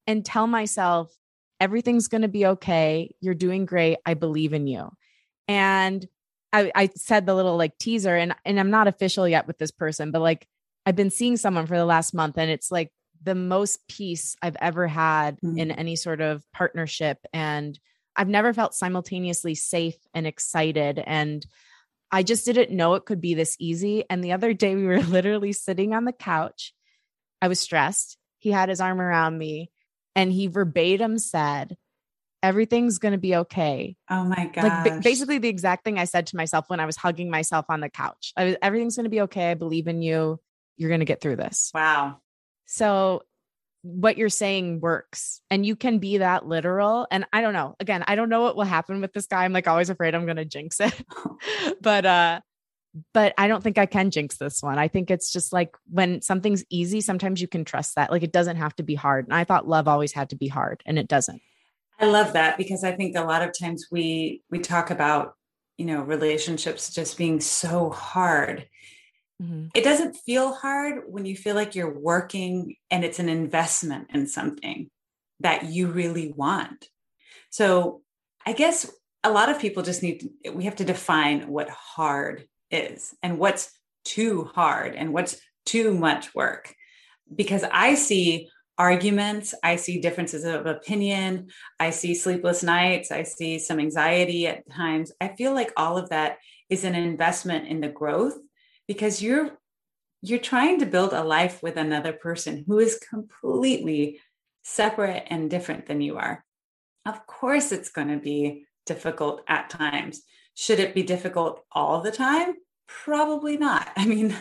[SPEAKER 1] and tell myself, everything's going to be okay. You're doing great. I believe in you. And I, I said the little like teaser, and, and I'm not official yet with this person, but like I've been seeing someone for the last month, and it's like the most peace I've ever had mm-hmm. in any sort of partnership. And I've never felt simultaneously safe and excited. And I just didn't know it could be this easy. And the other day, we were literally sitting on the couch. I was stressed. He had his arm around me and he verbatim said, Everything's going to be okay.
[SPEAKER 2] Oh my God.
[SPEAKER 1] Like basically the exact thing I said to myself when I was hugging myself on the couch. Was, Everything's going to be okay. I believe in you. You're going to get through this.
[SPEAKER 2] Wow.
[SPEAKER 1] So what you're saying works and you can be that literal. And i don't know again i don't know what will happen with this guy. I'm like always afraid i'm going to jinx it. But uh but i don't think i can jinx this one. I think it's just like when something's easy sometimes you can trust that. Like it doesn't have to be hard. And i thought love always had to be hard and it doesn't.
[SPEAKER 2] I love that because i think a lot of times we we talk about you know relationships just being so hard Mm-hmm. It doesn't feel hard when you feel like you're working and it's an investment in something that you really want. So I guess a lot of people just need to, we have to define what hard is and what's too hard and what's too much work. Because I see arguments, I see differences of opinion, I see sleepless nights, I see some anxiety at times. I feel like all of that is an investment in the growth because you're you're trying to build a life with another person who is completely separate and different than you are. Of course, it's going to be difficult at times. Should it be difficult all the time? Probably not. I mean,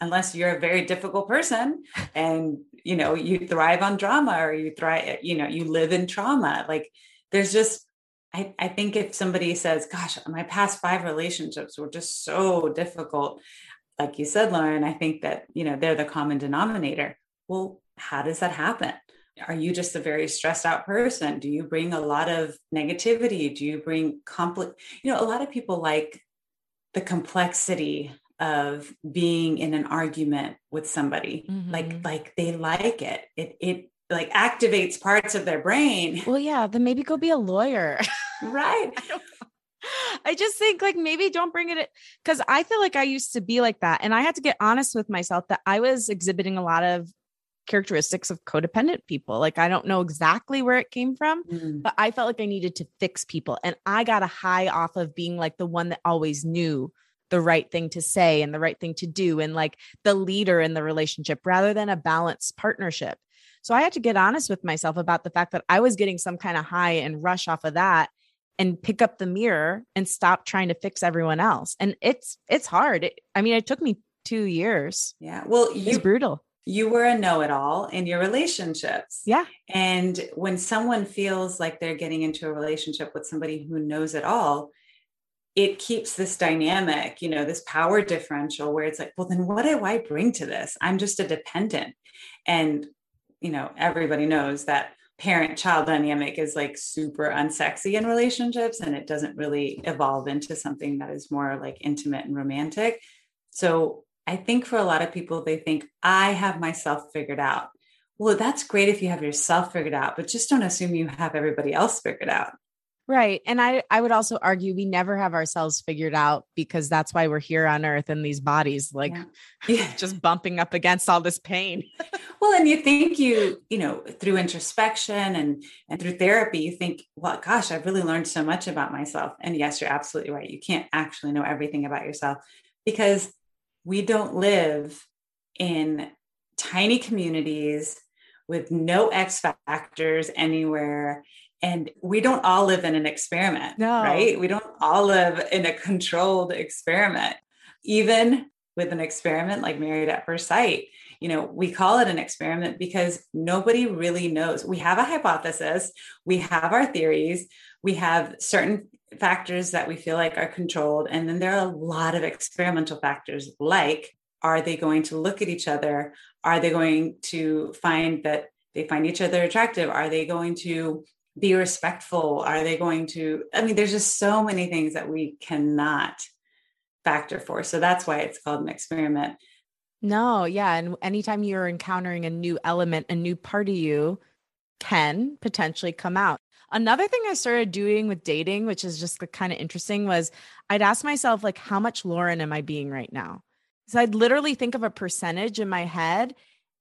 [SPEAKER 2] unless you're a very difficult person and you know you thrive on drama or you thrive you know you live in trauma like there's just I, I think if somebody says gosh my past five relationships were just so difficult like you said, Lauren, I think that, you know, they're the common denominator. Well, how does that happen? Are you just a very stressed out person? Do you bring a lot of negativity? Do you bring complex? You know, a lot of people like the complexity of being in an argument with somebody. Mm-hmm. Like, like they like it. It it like activates parts of their brain.
[SPEAKER 1] Well, yeah, then maybe go be a lawyer.
[SPEAKER 2] right.
[SPEAKER 1] I just think like maybe don't bring it because I feel like I used to be like that. And I had to get honest with myself that I was exhibiting a lot of characteristics of codependent people. Like I don't know exactly where it came from, mm. but I felt like I needed to fix people. And I got a high off of being like the one that always knew the right thing to say and the right thing to do and like the leader in the relationship rather than a balanced partnership. So I had to get honest with myself about the fact that I was getting some kind of high and rush off of that and pick up the mirror and stop trying to fix everyone else. And it's it's hard. It, I mean, it took me two years.
[SPEAKER 2] Yeah. Well,
[SPEAKER 1] you, it's brutal.
[SPEAKER 2] you were a know it all in your relationships.
[SPEAKER 1] Yeah.
[SPEAKER 2] And when someone feels like they're getting into a relationship with somebody who knows it all, it keeps this dynamic, you know, this power differential where it's like, well, then what do I bring to this? I'm just a dependent. And, you know, everybody knows that parent child dynamic is like super unsexy in relationships and it doesn't really evolve into something that is more like intimate and romantic. So I think for a lot of people, they think, I have myself figured out. Well, that's great if you have yourself figured out, but just don't assume you have everybody else figured out.
[SPEAKER 1] Right. And I, I would also argue we never have ourselves figured out because that's why we're here on earth in these bodies, like yeah. just bumping up against all this pain.
[SPEAKER 2] well, and you think you, you know, through introspection and and through therapy, you think, well, gosh, I've really learned so much about myself. And yes, you're absolutely right. You can't actually know everything about yourself because we don't live in tiny communities with no X factors anywhere. And we don't all live in an experiment, no. right? We don't all live in a controlled experiment. Even with an experiment like Married at First Sight, you know, we call it an experiment because nobody really knows. We have a hypothesis, we have our theories, we have certain factors that we feel like are controlled. And then there are a lot of experimental factors like are they going to look at each other? Are they going to find that they find each other attractive? Are they going to be respectful? Are they going to? I mean, there's just so many things that we cannot factor for. So that's why it's called an experiment.
[SPEAKER 1] No, yeah. And anytime you're encountering a new element, a new part of you can potentially come out. Another thing I started doing with dating, which is just kind of interesting, was I'd ask myself, like, how much Lauren am I being right now? So I'd literally think of a percentage in my head.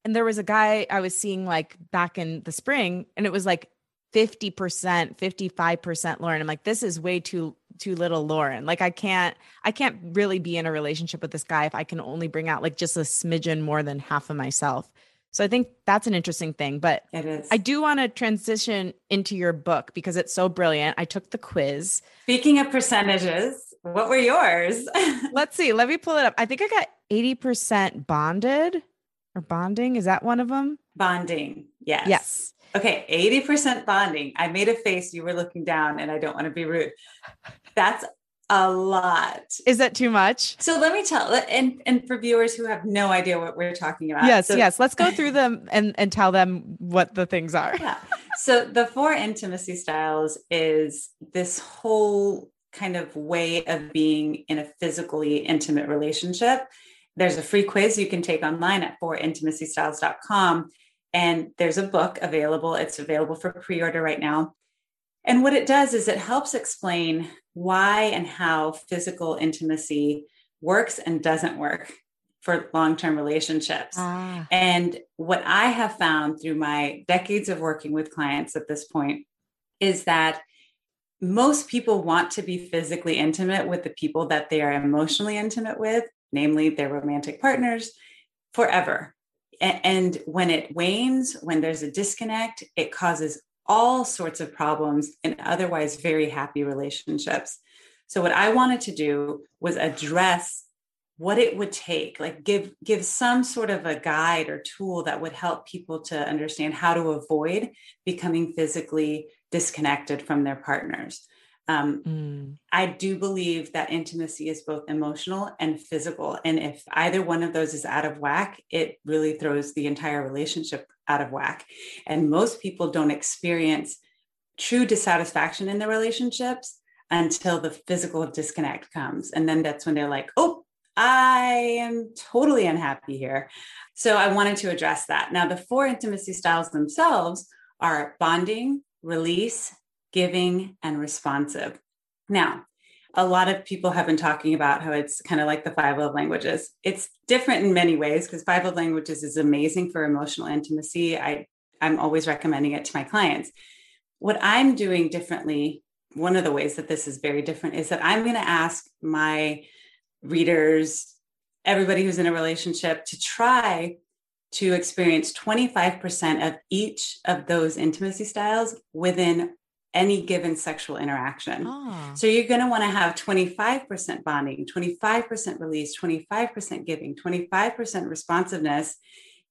[SPEAKER 1] And there was a guy I was seeing like back in the spring, and it was like 50%, 55% Lauren. I'm like, this is way too too little Lauren. Like I can't I can't really be in a relationship with this guy if I can only bring out like just a smidgen more than half of myself. So I think that's an interesting thing. But
[SPEAKER 2] it is.
[SPEAKER 1] I do want to transition into your book because it's so brilliant. I took the quiz.
[SPEAKER 2] Speaking of percentages, what were yours?
[SPEAKER 1] Let's see. Let me pull it up. I think I got 80% bonded or bonding. Is that one of them?
[SPEAKER 2] Bonding. Yes.
[SPEAKER 1] Yes.
[SPEAKER 2] Okay, 80% bonding. I made a face. You were looking down, and I don't want to be rude. That's a lot.
[SPEAKER 1] Is that too much?
[SPEAKER 2] So let me tell and and for viewers who have no idea what we're talking about.
[SPEAKER 1] Yes,
[SPEAKER 2] so,
[SPEAKER 1] yes. Let's go through them and and tell them what the things are.
[SPEAKER 2] Yeah. So the four intimacy styles is this whole kind of way of being in a physically intimate relationship. There's a free quiz you can take online at fourintimacystyles.com and there's a book available. It's available for pre-order right now. And what it does is it helps explain why and how physical intimacy works and doesn't work for long term relationships. Ah. And what I have found through my decades of working with clients at this point is that most people want to be physically intimate with the people that they are emotionally intimate with, namely their romantic partners, forever. And when it wanes, when there's a disconnect, it causes all sorts of problems in otherwise very happy relationships. So what I wanted to do was address what it would take, like give give some sort of a guide or tool that would help people to understand how to avoid becoming physically disconnected from their partners. Um, mm. I do believe that intimacy is both emotional and physical. And if either one of those is out of whack, it really throws the entire relationship out of whack. And most people don't experience true dissatisfaction in their relationships until the physical disconnect comes. And then that's when they're like, oh, I am totally unhappy here. So I wanted to address that. Now, the four intimacy styles themselves are bonding, release, giving, and responsive. Now, a lot of people have been talking about how it's kind of like the five love languages. It's different in many ways because five love languages is amazing for emotional intimacy. I, I'm always recommending it to my clients. What I'm doing differently, one of the ways that this is very different is that I'm going to ask my readers, everybody who's in a relationship, to try to experience 25% of each of those intimacy styles within any given sexual interaction. Oh. So you're going to want to have 25% bonding, 25% release, 25% giving, 25% responsiveness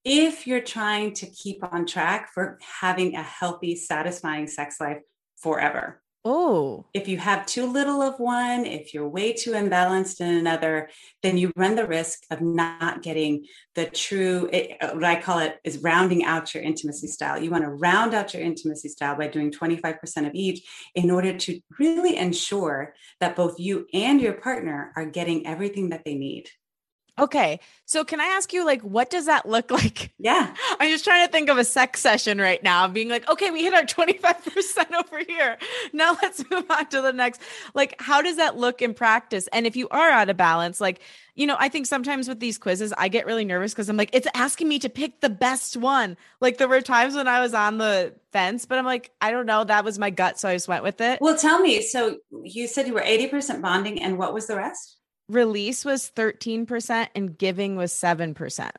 [SPEAKER 2] if you're trying to keep on track for having a healthy, satisfying sex life forever.
[SPEAKER 1] Oh.
[SPEAKER 2] If you have too little of one, if you're way too imbalanced in another, then you run the risk of not getting the true, it, uh, what I call it is rounding out your intimacy style. You want to round out your intimacy style by doing 25% of each in order to really ensure that both you and your partner are getting everything that they need.
[SPEAKER 1] Okay. So can I ask you like what does that look like?
[SPEAKER 2] Yeah.
[SPEAKER 1] I'm just trying to think of a sex session right now being like, okay, we hit our 25% over here. Now let's move on to the next. Like how does that look in practice? And if you are out of balance, like, you know, I think sometimes with these quizzes I get really nervous cuz I'm like it's asking me to pick the best one. Like there were times when I was on the fence, but I'm like, I don't know, that was my gut so I just went with it.
[SPEAKER 2] Well, tell me, so you said you were 80% bonding and what was the rest?
[SPEAKER 1] Release was 13% and giving was 7%.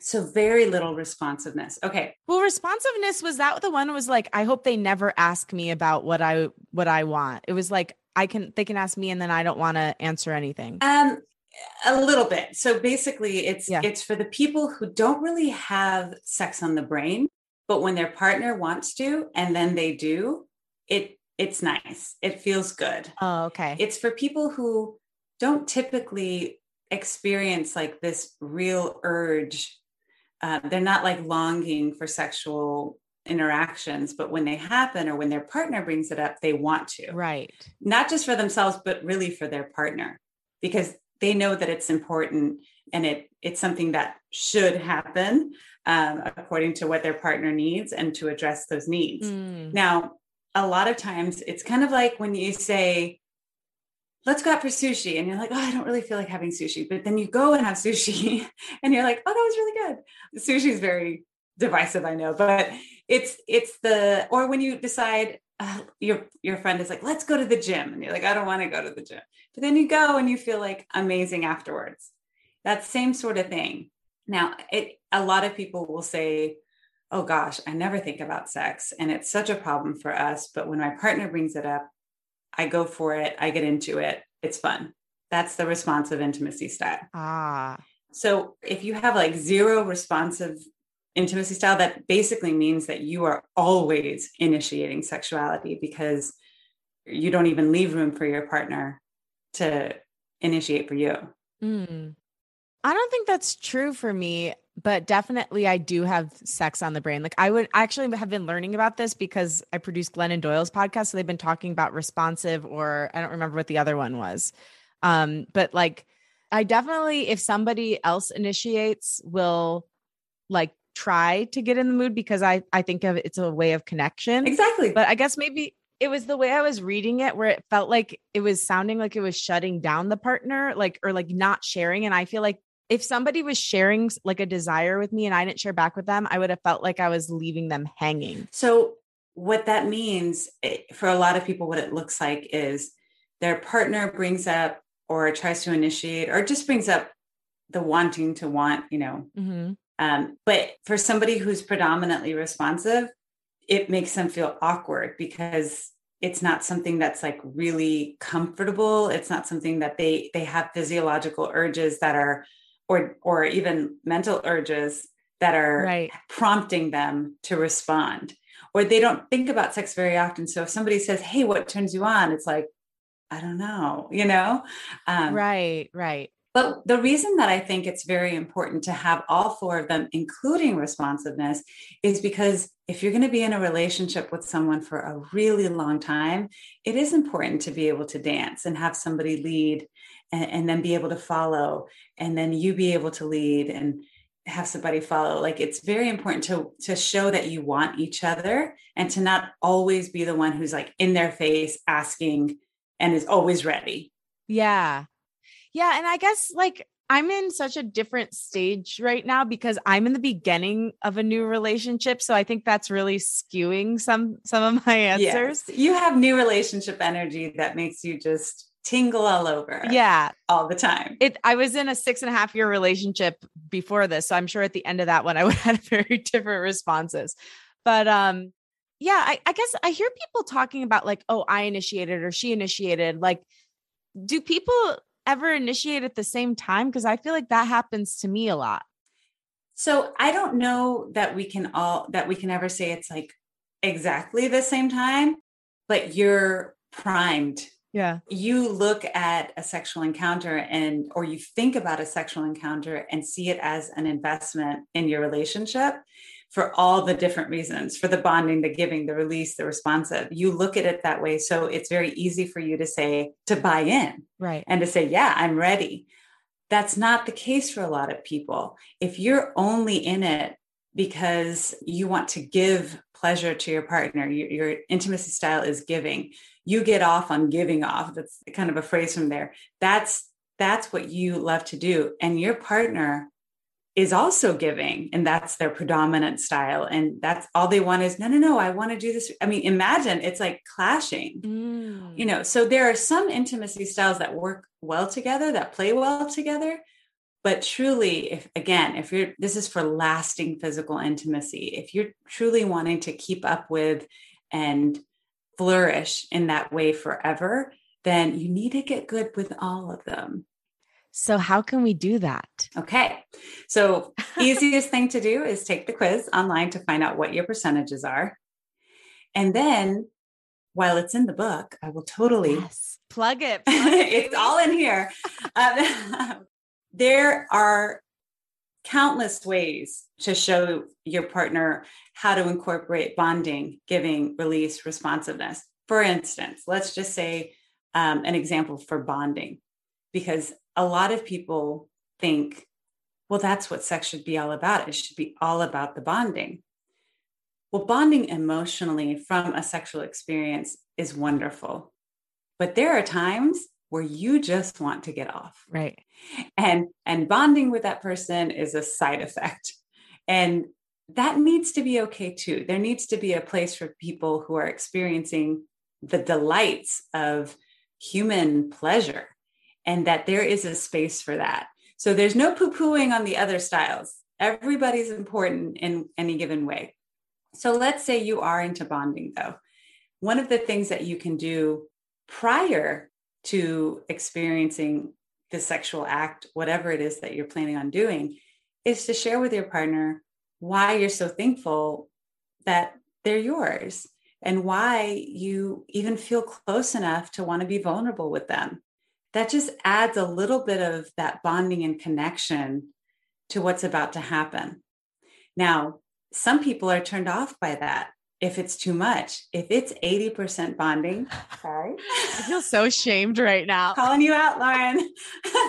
[SPEAKER 2] So very little responsiveness. Okay.
[SPEAKER 1] Well, responsiveness was that the one was like I hope they never ask me about what I what I want. It was like I can they can ask me and then I don't want to answer anything.
[SPEAKER 2] Um a little bit. So basically it's
[SPEAKER 1] Yeah.
[SPEAKER 2] it's for the people who don't really have sex on the brain, but when their partner wants to and then they do, it it's nice. It feels good.
[SPEAKER 1] Oh, okay.
[SPEAKER 2] It's for people who don't typically experience like this real urge. Uh, they're not like longing for sexual interactions, but when they happen or when their partner brings it up, they want to,
[SPEAKER 1] right.
[SPEAKER 2] not just for themselves, but really for their partner, because they know that it's important and it it's something that should happen um, according to what their partner needs and to address those needs.
[SPEAKER 1] Mm.
[SPEAKER 2] Now, a lot of times it's kind of like when you say, let's go out for sushi. And you're like, oh, I don't really feel like having sushi. But then you go and have sushi and you're like, oh, that was really good. Sushi is very divisive, I know, but it's it's the or when you decide uh, your your friend is like, let's go to the gym. And you're like, I don't want to go to the gym. But then you go and you feel like amazing afterwards. That same sort of thing. Now, it a lot of people will say, oh gosh, I never think about sex. And it's such a problem for us. But when my partner brings it up, I go for it, I get into it, it's fun. That's the responsive intimacy style.
[SPEAKER 1] Ah.
[SPEAKER 2] So if you have like zero responsive intimacy style, that basically means that you are always initiating sexuality because you don't even leave room for your partner to initiate for you.
[SPEAKER 1] Mm. I don't think that's true for me, but definitely I do have sex on the brain. Like I would I actually have been learning about this because I produced Glennon Doyle's podcast. So they've been talking about responsive or I don't remember what the other one was. Um, but like I definitely, if somebody else initiates, will like try to get in the mood because I I think of it's a way of connection.
[SPEAKER 2] Exactly.
[SPEAKER 1] But I guess maybe it was the way I was reading it where it felt like it was sounding like it was shutting down the partner, like or like not sharing. And I feel like if somebody was sharing like a desire with me and I didn't share back with them, I would have felt like I was leaving them hanging.
[SPEAKER 2] So, what that means for a lot of people, what it looks like is their partner brings up or tries to initiate or just brings up the wanting to want, you know.
[SPEAKER 1] Mm-hmm.
[SPEAKER 2] Um, but for somebody who's predominantly responsive, it makes them feel awkward because it's not something that's like really comfortable. It's not something that they they have physiological urges that are or or even mental urges that are
[SPEAKER 1] Right.
[SPEAKER 2] prompting them to respond or they don't think about sex very often so if somebody says hey what turns you on it's like i don't know you know um,
[SPEAKER 1] Right, right.
[SPEAKER 2] but the reason that i think it's very important to have all four of them including responsiveness is because if you're going to be in a relationship with someone for a really long time it is important to be able to dance and have somebody lead and, and then be able to follow and then you be able to lead and have somebody follow like it's very important to to show that you want each other and to not always be the one who's like in their face asking and is always ready
[SPEAKER 1] Yeah. Yeah. And I guess like I'm in such a different stage right now because I'm in the beginning of a new relationship. So I think that's really skewing some some of my answers.
[SPEAKER 2] Yes. you have new relationship energy that makes you just tingle all over
[SPEAKER 1] Yeah.
[SPEAKER 2] all the time
[SPEAKER 1] It I was in a six and a half year relationship before this. So I'm sure at the end of that one I would have very different responses. But um yeah, I, I guess I hear people talking about like, oh, I initiated or she initiated. Like, do people ever initiate at the same time? Because I feel like that happens to me a lot.
[SPEAKER 2] So I don't know that we can all that we can ever say it's like exactly the same time, but you're primed.
[SPEAKER 1] Yeah.
[SPEAKER 2] You look at a sexual encounter and or you think about a sexual encounter and see it as an investment in your relationship for all the different reasons for the bonding, the giving, the release, the responsive. You look at it that way. So it's very easy for you to say, to buy in.
[SPEAKER 1] Right.
[SPEAKER 2] And to say, yeah, I'm ready. That's not the case for a lot of people. If you're only in it because you want to give pleasure to your partner, your, your, intimacy style is giving, you get off on giving off. That's kind of a phrase from there. That's that's what you love to do. And your partner is also giving and that's their predominant style and that's all they want is no no no i want to do this i mean imagine it's like clashing mm. you know so there are some intimacy styles that work well together that play well together but truly if again if you're this is for lasting physical intimacy if you're truly wanting to keep up with and flourish in that way forever then you need to get good with all of them
[SPEAKER 1] so, how can we do that?
[SPEAKER 2] Okay. So, easiest thing to do is take the quiz online to find out what your percentages are. And then, while it's in the book, I will totally
[SPEAKER 1] yes. plug it. Plug it
[SPEAKER 2] it's all in here. Uh, there are countless ways to show your partner how to incorporate bonding, giving, release, responsiveness. For instance, let's just say um, an example for bonding, because a lot of people think, well, that's what sex should be all about. It should be all about the bonding. Well, bonding emotionally from a sexual experience is wonderful. But there are times where you just want to get off.
[SPEAKER 1] Right.
[SPEAKER 2] And and bonding with that person is a side effect. And that needs to be okay too. There needs to be a place for people who are experiencing the delights of human pleasure and that there is a space for that. So there's no poo pooing on the other styles. Everybody's important in any given way. So let's say you are into bonding, though. One of the things that you can do prior to experiencing the sexual act, whatever it is that you're planning on doing, is to share with your partner why you're so thankful that they're yours and why you even feel close enough to want to be vulnerable with them that just adds a little bit of that bonding and connection to what's about to happen. Now, some people are turned off by that if it's too much. If it's 80% bonding, sorry.
[SPEAKER 1] I feel so shamed right now.
[SPEAKER 2] Calling you out, Lauren.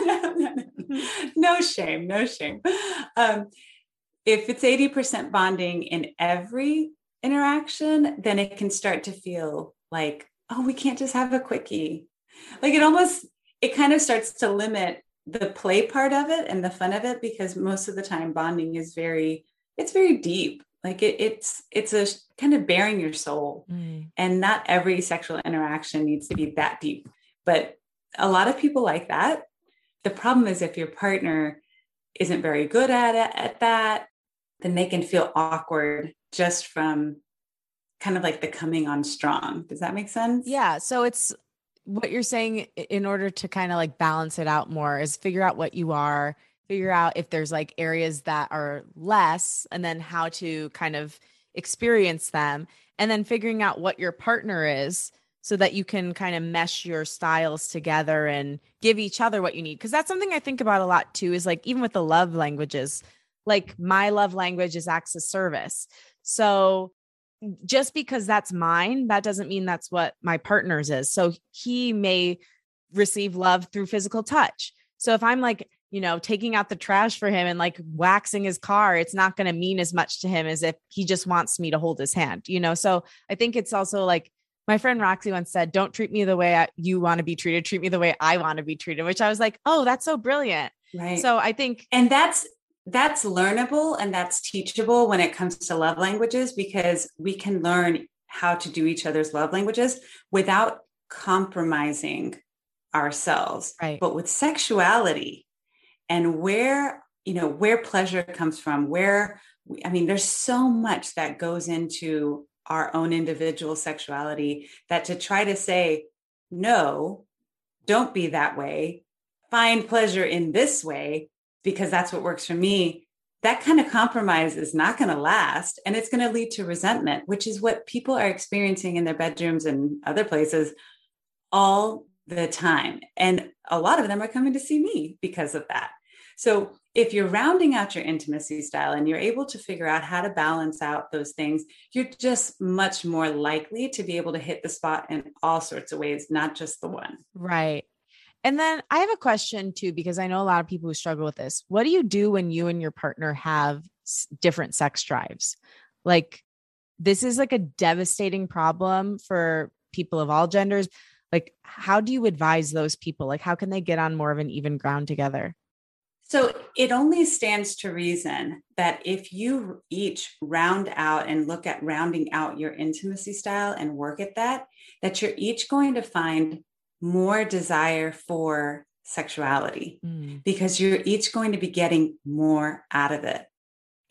[SPEAKER 2] no, no, no. no, shame, no shame. Um, if it's 80% bonding in every interaction, then it can start to feel like, oh, we can't just have a quickie. Like it almost it kind of starts to limit the play part of it and the fun of it because most of the time bonding is very it's very deep like it, it's it's a kind of bearing your soul. Mm. and not every sexual interaction needs to be that deep. But a lot of people like that. The problem is if your partner isn't very good at it at that then they can feel awkward just from kind of like the coming on strong. Does that make sense?
[SPEAKER 1] Yeah. So it's what you're saying in order to kind of like balance it out more is figure out what you are, figure out if there's like areas that are less, and then how to kind of experience them, and then figuring out what your partner is so that you can kind of mesh your styles together and give each other what you need. Cause that's something I think about a lot too is like, even with the love languages, like my love language is acts of service. So just because that's mine, that doesn't mean that's what my partner's is. So he may receive love through physical touch. So if I'm like, you know, taking out the trash for him and like waxing his car, it's not going to mean as much to him as if he just wants me to hold his hand, you know? So I think it's also like my friend Roxy once said, Don't treat me the way I, you want to be treated, treat me the way I want to be treated, which I was like, Oh, that's so brilliant. Right. So I think,
[SPEAKER 2] and that's that's learnable and that's teachable when it comes to love languages because we can learn how to do each other's love languages without compromising ourselves
[SPEAKER 1] right
[SPEAKER 2] but with sexuality and where you know where pleasure comes from where i mean there's so much that goes into our own individual sexuality that to try to say no don't be that way find pleasure in this way because that's what works for me that kind of compromise is not going to last and it's going to lead to resentment, which is what people are experiencing in their bedrooms and other places all the time. And a lot of them are coming to see me because of that. So if you're rounding out your intimacy style and you're able to figure out how to balance out those things, you're just much more likely to be able to hit the spot in all sorts of ways, not just the one.
[SPEAKER 1] Right. And then I have a question too, because I know a lot of people who struggle with this. What do you do when you and your partner have different sex drives? Like, this is like a devastating problem for people of all genders. Like, how do you advise those people? Like, how can they get on more of an even ground together?
[SPEAKER 2] So it only stands to reason that if you each round out and look at rounding out your intimacy style and work at that, that you're each going to find more desire for sexuality mm. because you're each going to be getting more out of it.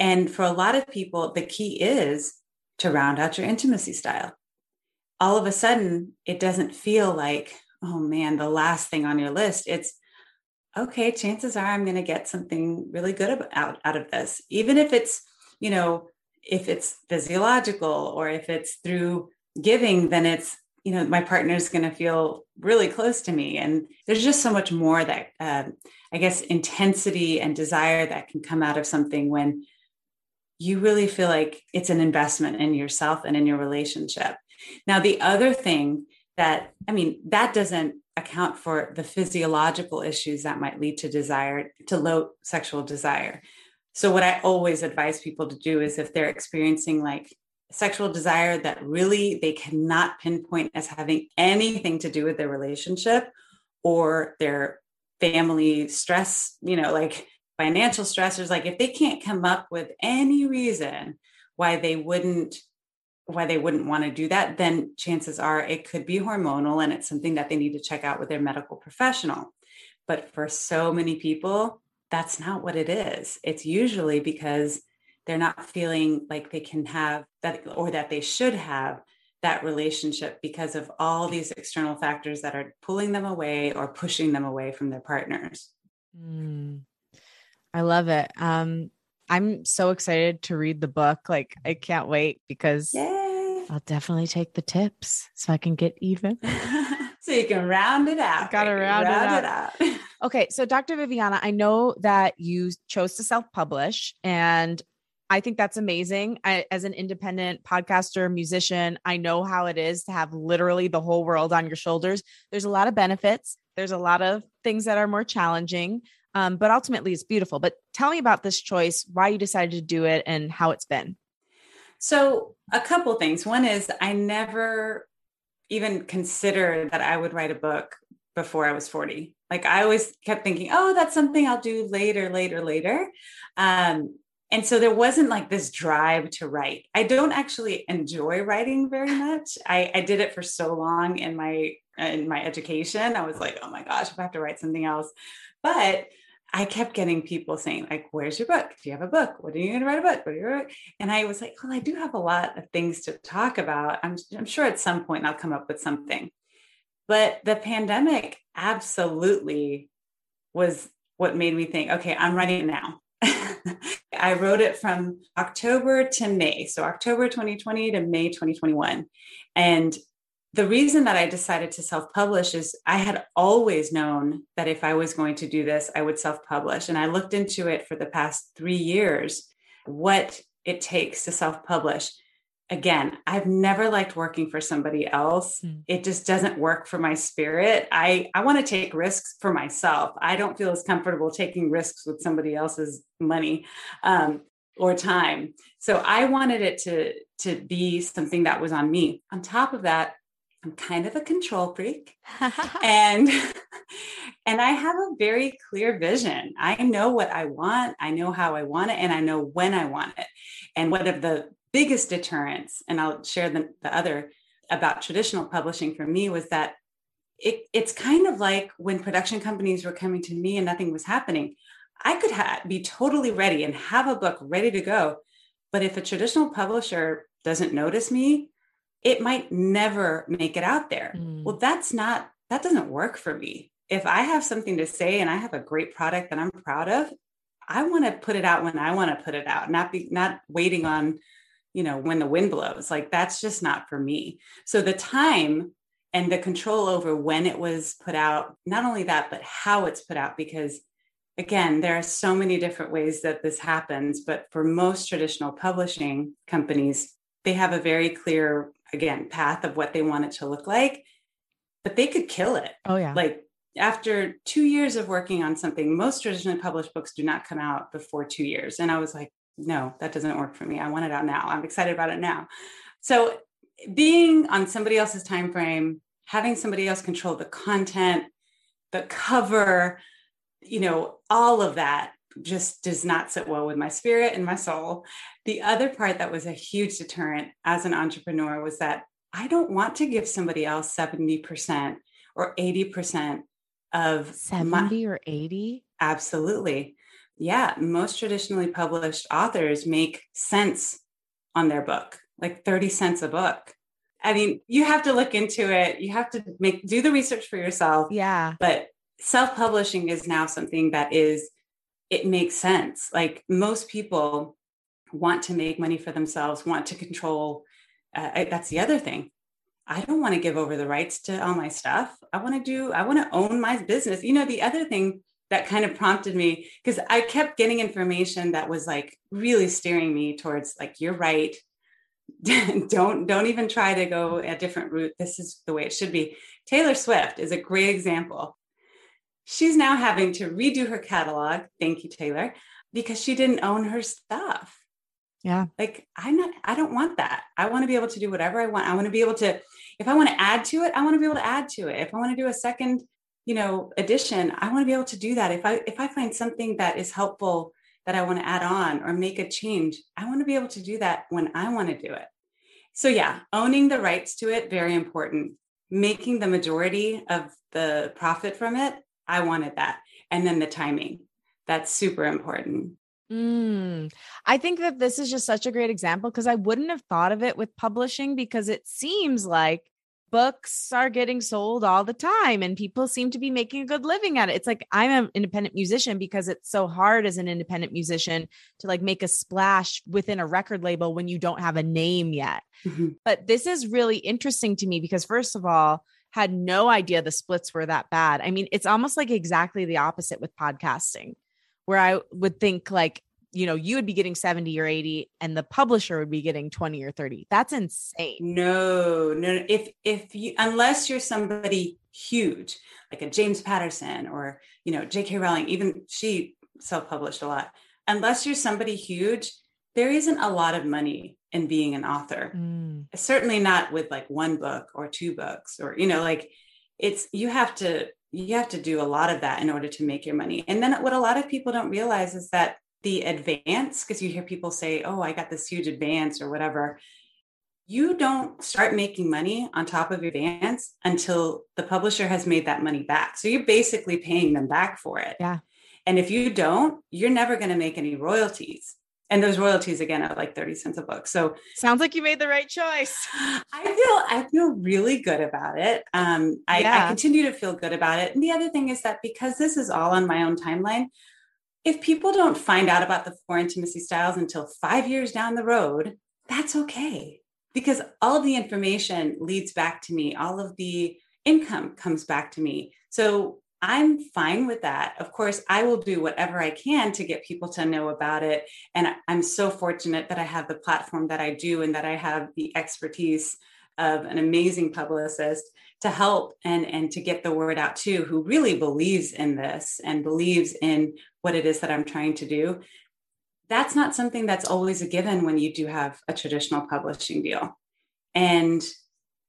[SPEAKER 2] And for a lot of people, the key is to round out your intimacy style. All of a sudden, it doesn't feel like, oh man, the last thing on your list. It's, okay, chances are I'm going to get something really good out, out of this. Even if it's, you know, if it's physiological or if it's through giving, then it's, you know, my partner is going to feel really close to me. And there's just so much more that, uh, I guess, intensity and desire that can come out of something when you really feel like it's an investment in yourself and in your relationship. Now, the other thing that, I mean, that doesn't account for the physiological issues that might lead to desire, to low sexual desire. So, what I always advise people to do is if they're experiencing like sexual desire that really they cannot pinpoint as having anything to do with their relationship or their family stress, you know, like financial stressors, like if they can't come up with any reason why they wouldn't why they wouldn't want to do that, then chances are it could be hormonal and it's something that they need to check out with their medical professional. But for so many people, that's not what it is. It's usually because they're not feeling like they can have that or that they should have that relationship because of all these external factors that are pulling them away or pushing them away from their partners. Mm,
[SPEAKER 1] I love it. Um, I'm so excited to read the book. Like, I can't wait because Yay. I'll definitely take the tips so I can get even.
[SPEAKER 2] so you can round it out.
[SPEAKER 1] Got to round, round, it out. It out. okay. So, Dr. Viviana, I know that you chose to self publish, and I think that's amazing. I, as an independent podcaster, musician, I know how it is to have literally the whole world on your shoulders. There's a lot of benefits, there's a lot of things that are more challenging. Um, but ultimately, it's beautiful. But tell me about this choice, why you decided to do it, and how it's been.
[SPEAKER 2] So, a couple things. One is I never even considered that I would write a book before I was 40. Like I always kept thinking, oh, that's something I'll do later, later, later. Um, and so there wasn't like this drive to write. I don't actually enjoy writing very much. I, I did it for so long in my in my education. I was like, oh my gosh, if I have to write something else. But I kept getting people saying, like, where's your book? Do you have a book? What are you going to write a book? What are you write? And I was like, well, I do have a lot of things to talk about. I'm, I'm sure at some point I'll come up with something. But the pandemic absolutely was what made me think, okay, I'm writing it now. I wrote it from October to May. So October 2020 to May 2021. And the reason that I decided to self publish is I had always known that if I was going to do this, I would self publish. And I looked into it for the past three years, what it takes to self publish. Again, I've never liked working for somebody else. Mm. It just doesn't work for my spirit. I, I want to take risks for myself. I don't feel as comfortable taking risks with somebody else's money um, or time. So I wanted it to, to be something that was on me. On top of that, I'm kind of a control freak and and I have a very clear vision. I know what I want, I know how I want it and I know when I want it. And one of the biggest deterrents and I'll share the, the other about traditional publishing for me was that it, it's kind of like when production companies were coming to me and nothing was happening. I could ha- be totally ready and have a book ready to go. But if a traditional publisher doesn't notice me, it might never make it out there. Mm. Well, that's not, that doesn't work for me. If I have something to say and I have a great product that I'm proud of, I want to put it out when I want to put it out, not be not waiting on, you know, when the wind blows. Like that's just not for me. So the time and the control over when it was put out, not only that, but how it's put out, because again, there are so many different ways that this happens. But for most traditional publishing companies, they have a very clear, again, path of what they want it to look like, but they could kill it.
[SPEAKER 1] Oh, yeah.
[SPEAKER 2] Like after two years of working on something, most traditionally published books do not come out before two years. And I was like, no, that doesn't work for me. I want it out now. I'm excited about it now. So being on somebody else's time frame, having somebody else control the content, the cover, you know, all of that just does not sit well with my spirit and my soul. The other part that was a huge deterrent as an entrepreneur was that I don't want to give somebody else 70% or 80% of
[SPEAKER 1] 70 my, or 80
[SPEAKER 2] absolutely. Yeah most traditionally published authors make cents on their book like 30 cents a book. I mean you have to look into it. You have to make do the research for yourself.
[SPEAKER 1] Yeah.
[SPEAKER 2] But self-publishing is now something that is it makes sense like most people want to make money for themselves want to control uh, that's the other thing I don't want to give over the rights to all my stuff. I want to do, I want to own my business. You know, the other thing that kind of prompted me, because I kept getting information that was like really steering me towards like, you're right. don't don't even try to go a different route. This is the way it should be. Taylor Swift is a great example. She's now having to redo her catalog. Thank you, Taylor, because she didn't own her stuff.
[SPEAKER 1] Yeah.
[SPEAKER 2] Like I'm not, I don't want that. I want to be able to do whatever I want. I want to be able to, if I want to add to it, I want to be able to add to it. If I want to do a second, you know, addition, I want to be able to do that. If I if I find something that is helpful that I want to add on or make a change, I want to be able to do that when I want to do it. So yeah, owning the rights to it very important. Making the majority of the profit from it, I wanted that. And then the timing. That's super important.
[SPEAKER 1] Mm, I think that this is just such a great example because I wouldn't have thought of it with publishing because it seems like books are getting sold all the time and people seem to be making a good living at it. It's like I'm an independent musician because it's so hard as an independent musician to like make a splash within a record label when you don't have a name yet. Mm-hmm. But this is really interesting to me because first of all, had no idea the splits were that bad. I mean, it's almost like exactly the opposite with podcasting where I would think like, you know, you would be getting 70 or 80 and the publisher would be getting 20 or 30. That's insane.
[SPEAKER 2] No, no. If if you unless you're somebody huge, like a James Patterson or, you know, J.K. Rowling, even she self-published a lot. Unless you're somebody huge, there isn't a lot of money in being an author. Mm. Certainly not with like one book or two books or, you know, like it's you have to you have to do a lot of that in order to make your money. And then what a lot of people don't realize is that the advance, because you hear people say, oh, I got this huge advance or whatever. You don't start making money on top of your advance until the publisher has made that money back. So you're basically paying them back for it.
[SPEAKER 1] Yeah.
[SPEAKER 2] And if you don't, you're never going to make any royalties and those royalties again are like 30 cents a book. So
[SPEAKER 1] sounds like you made the right choice.
[SPEAKER 2] I feel i feel really good about it. Um I, yeah. I continue to feel good about it. And the other thing is that because this is all on my own timeline if people don't find out about the four intimacy styles until five years down the road that's okay. Because all of the information leads back to me. All of the income comes back to me. So I'm fine with that. Of course, I will do whatever I can to get people to know about it. And I'm so fortunate that I have the platform that I do and that I have the expertise of an amazing publicist to help and, and to get the word out too, who really believes in this and believes in what it is that I'm trying to do. That's not something that's always a given when you do have a traditional publishing deal. And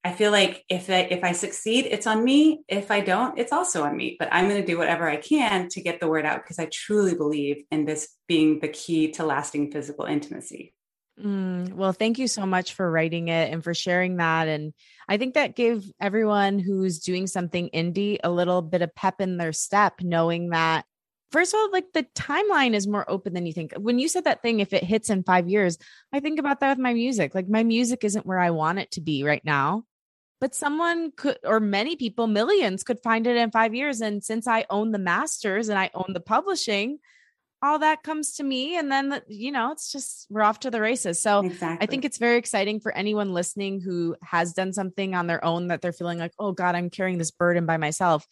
[SPEAKER 2] I feel like if I, if I succeed, it's on me. If I don't, it's also on me. But I'm going to do whatever I can to get the word out because I truly believe in this being the key to lasting physical intimacy.
[SPEAKER 1] Mm, well, thank you so much for writing it and for sharing that. And I think that gave everyone who's doing something indie a little bit of pep in their step, knowing that first of all, like the timeline is more open than you think. When you said that thing, if it hits in five years, I think about that with my music. Like my music isn't where I want it to be right now but someone could or many people millions could find it in 5 years and since I own the masters and I own the publishing all that comes to me and then the, you know it's just we're off to the races. So
[SPEAKER 2] exactly.
[SPEAKER 1] i think it's very exciting for anyone listening who has done something on their own that they're feeling like oh god i'm carrying this burden by myself.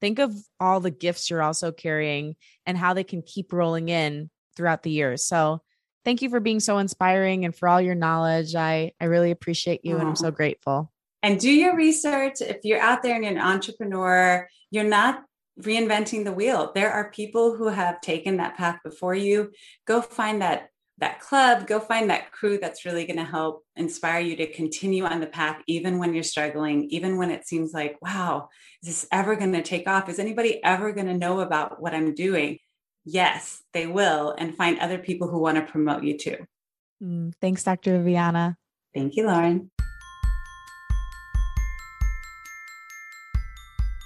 [SPEAKER 1] Think of all the gifts you're also carrying and how they can keep rolling in throughout the years. So thank you for being so inspiring and for all your knowledge. I i really appreciate you and i'm so grateful
[SPEAKER 2] and do your research if you're out there and you're an entrepreneur you're not reinventing the wheel. There are people who have taken that path before you. Go find that that club, go find that crew that's really going to help inspire you to continue on the path even when you're struggling, even when it seems like, wow, is this ever going to take off? Is anybody ever going to know about what I'm doing? Yes, they will and find other people who want to promote you too.
[SPEAKER 1] Mm, thanks, Dr. Viviana.
[SPEAKER 2] Thank you, Lauren.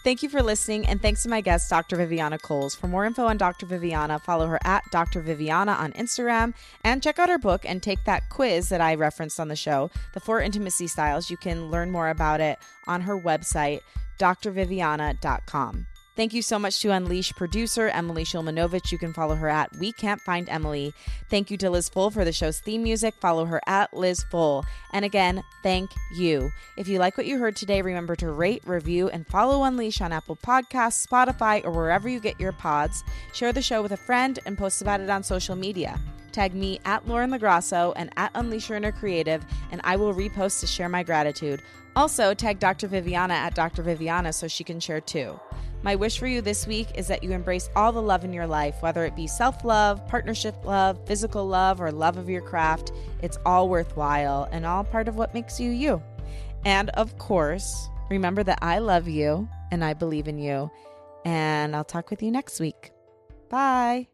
[SPEAKER 1] Thank you for listening, and thanks to my guest, Dr. Viviana Coles. For more info on Dr. Viviana, follow her at Dr. Viviana on Instagram and check out her book and take that quiz that I referenced on the show, The Four Intimacy Styles. You can learn more about it on her website, drviviana.com. Thank you so much to Unleash producer Emily Shulmanovich. You can follow her at We Can't Find Emily. Thank you to Liz Full for the show's theme music. Follow her at Liz Full. And again, thank you. If you like what you heard today, remember to rate, review, and follow Unleash on Apple Podcasts, Spotify, or wherever you get your pods. Share the show with a friend and post about it on social media. Tag me at Lauren LoGrasso and at Unleash Your Inner Creative, and I will repost to share my gratitude. Also, tag Dr. Viviana at Dr. Viviana so she can share too. My wish for you this week is that you embrace all the love in your life, whether it be self love, partnership love, physical love, or love of your craft. It's all worthwhile and all part of what makes you you. And of course, remember that I love you and I believe in you. And I'll talk with you next week. Bye.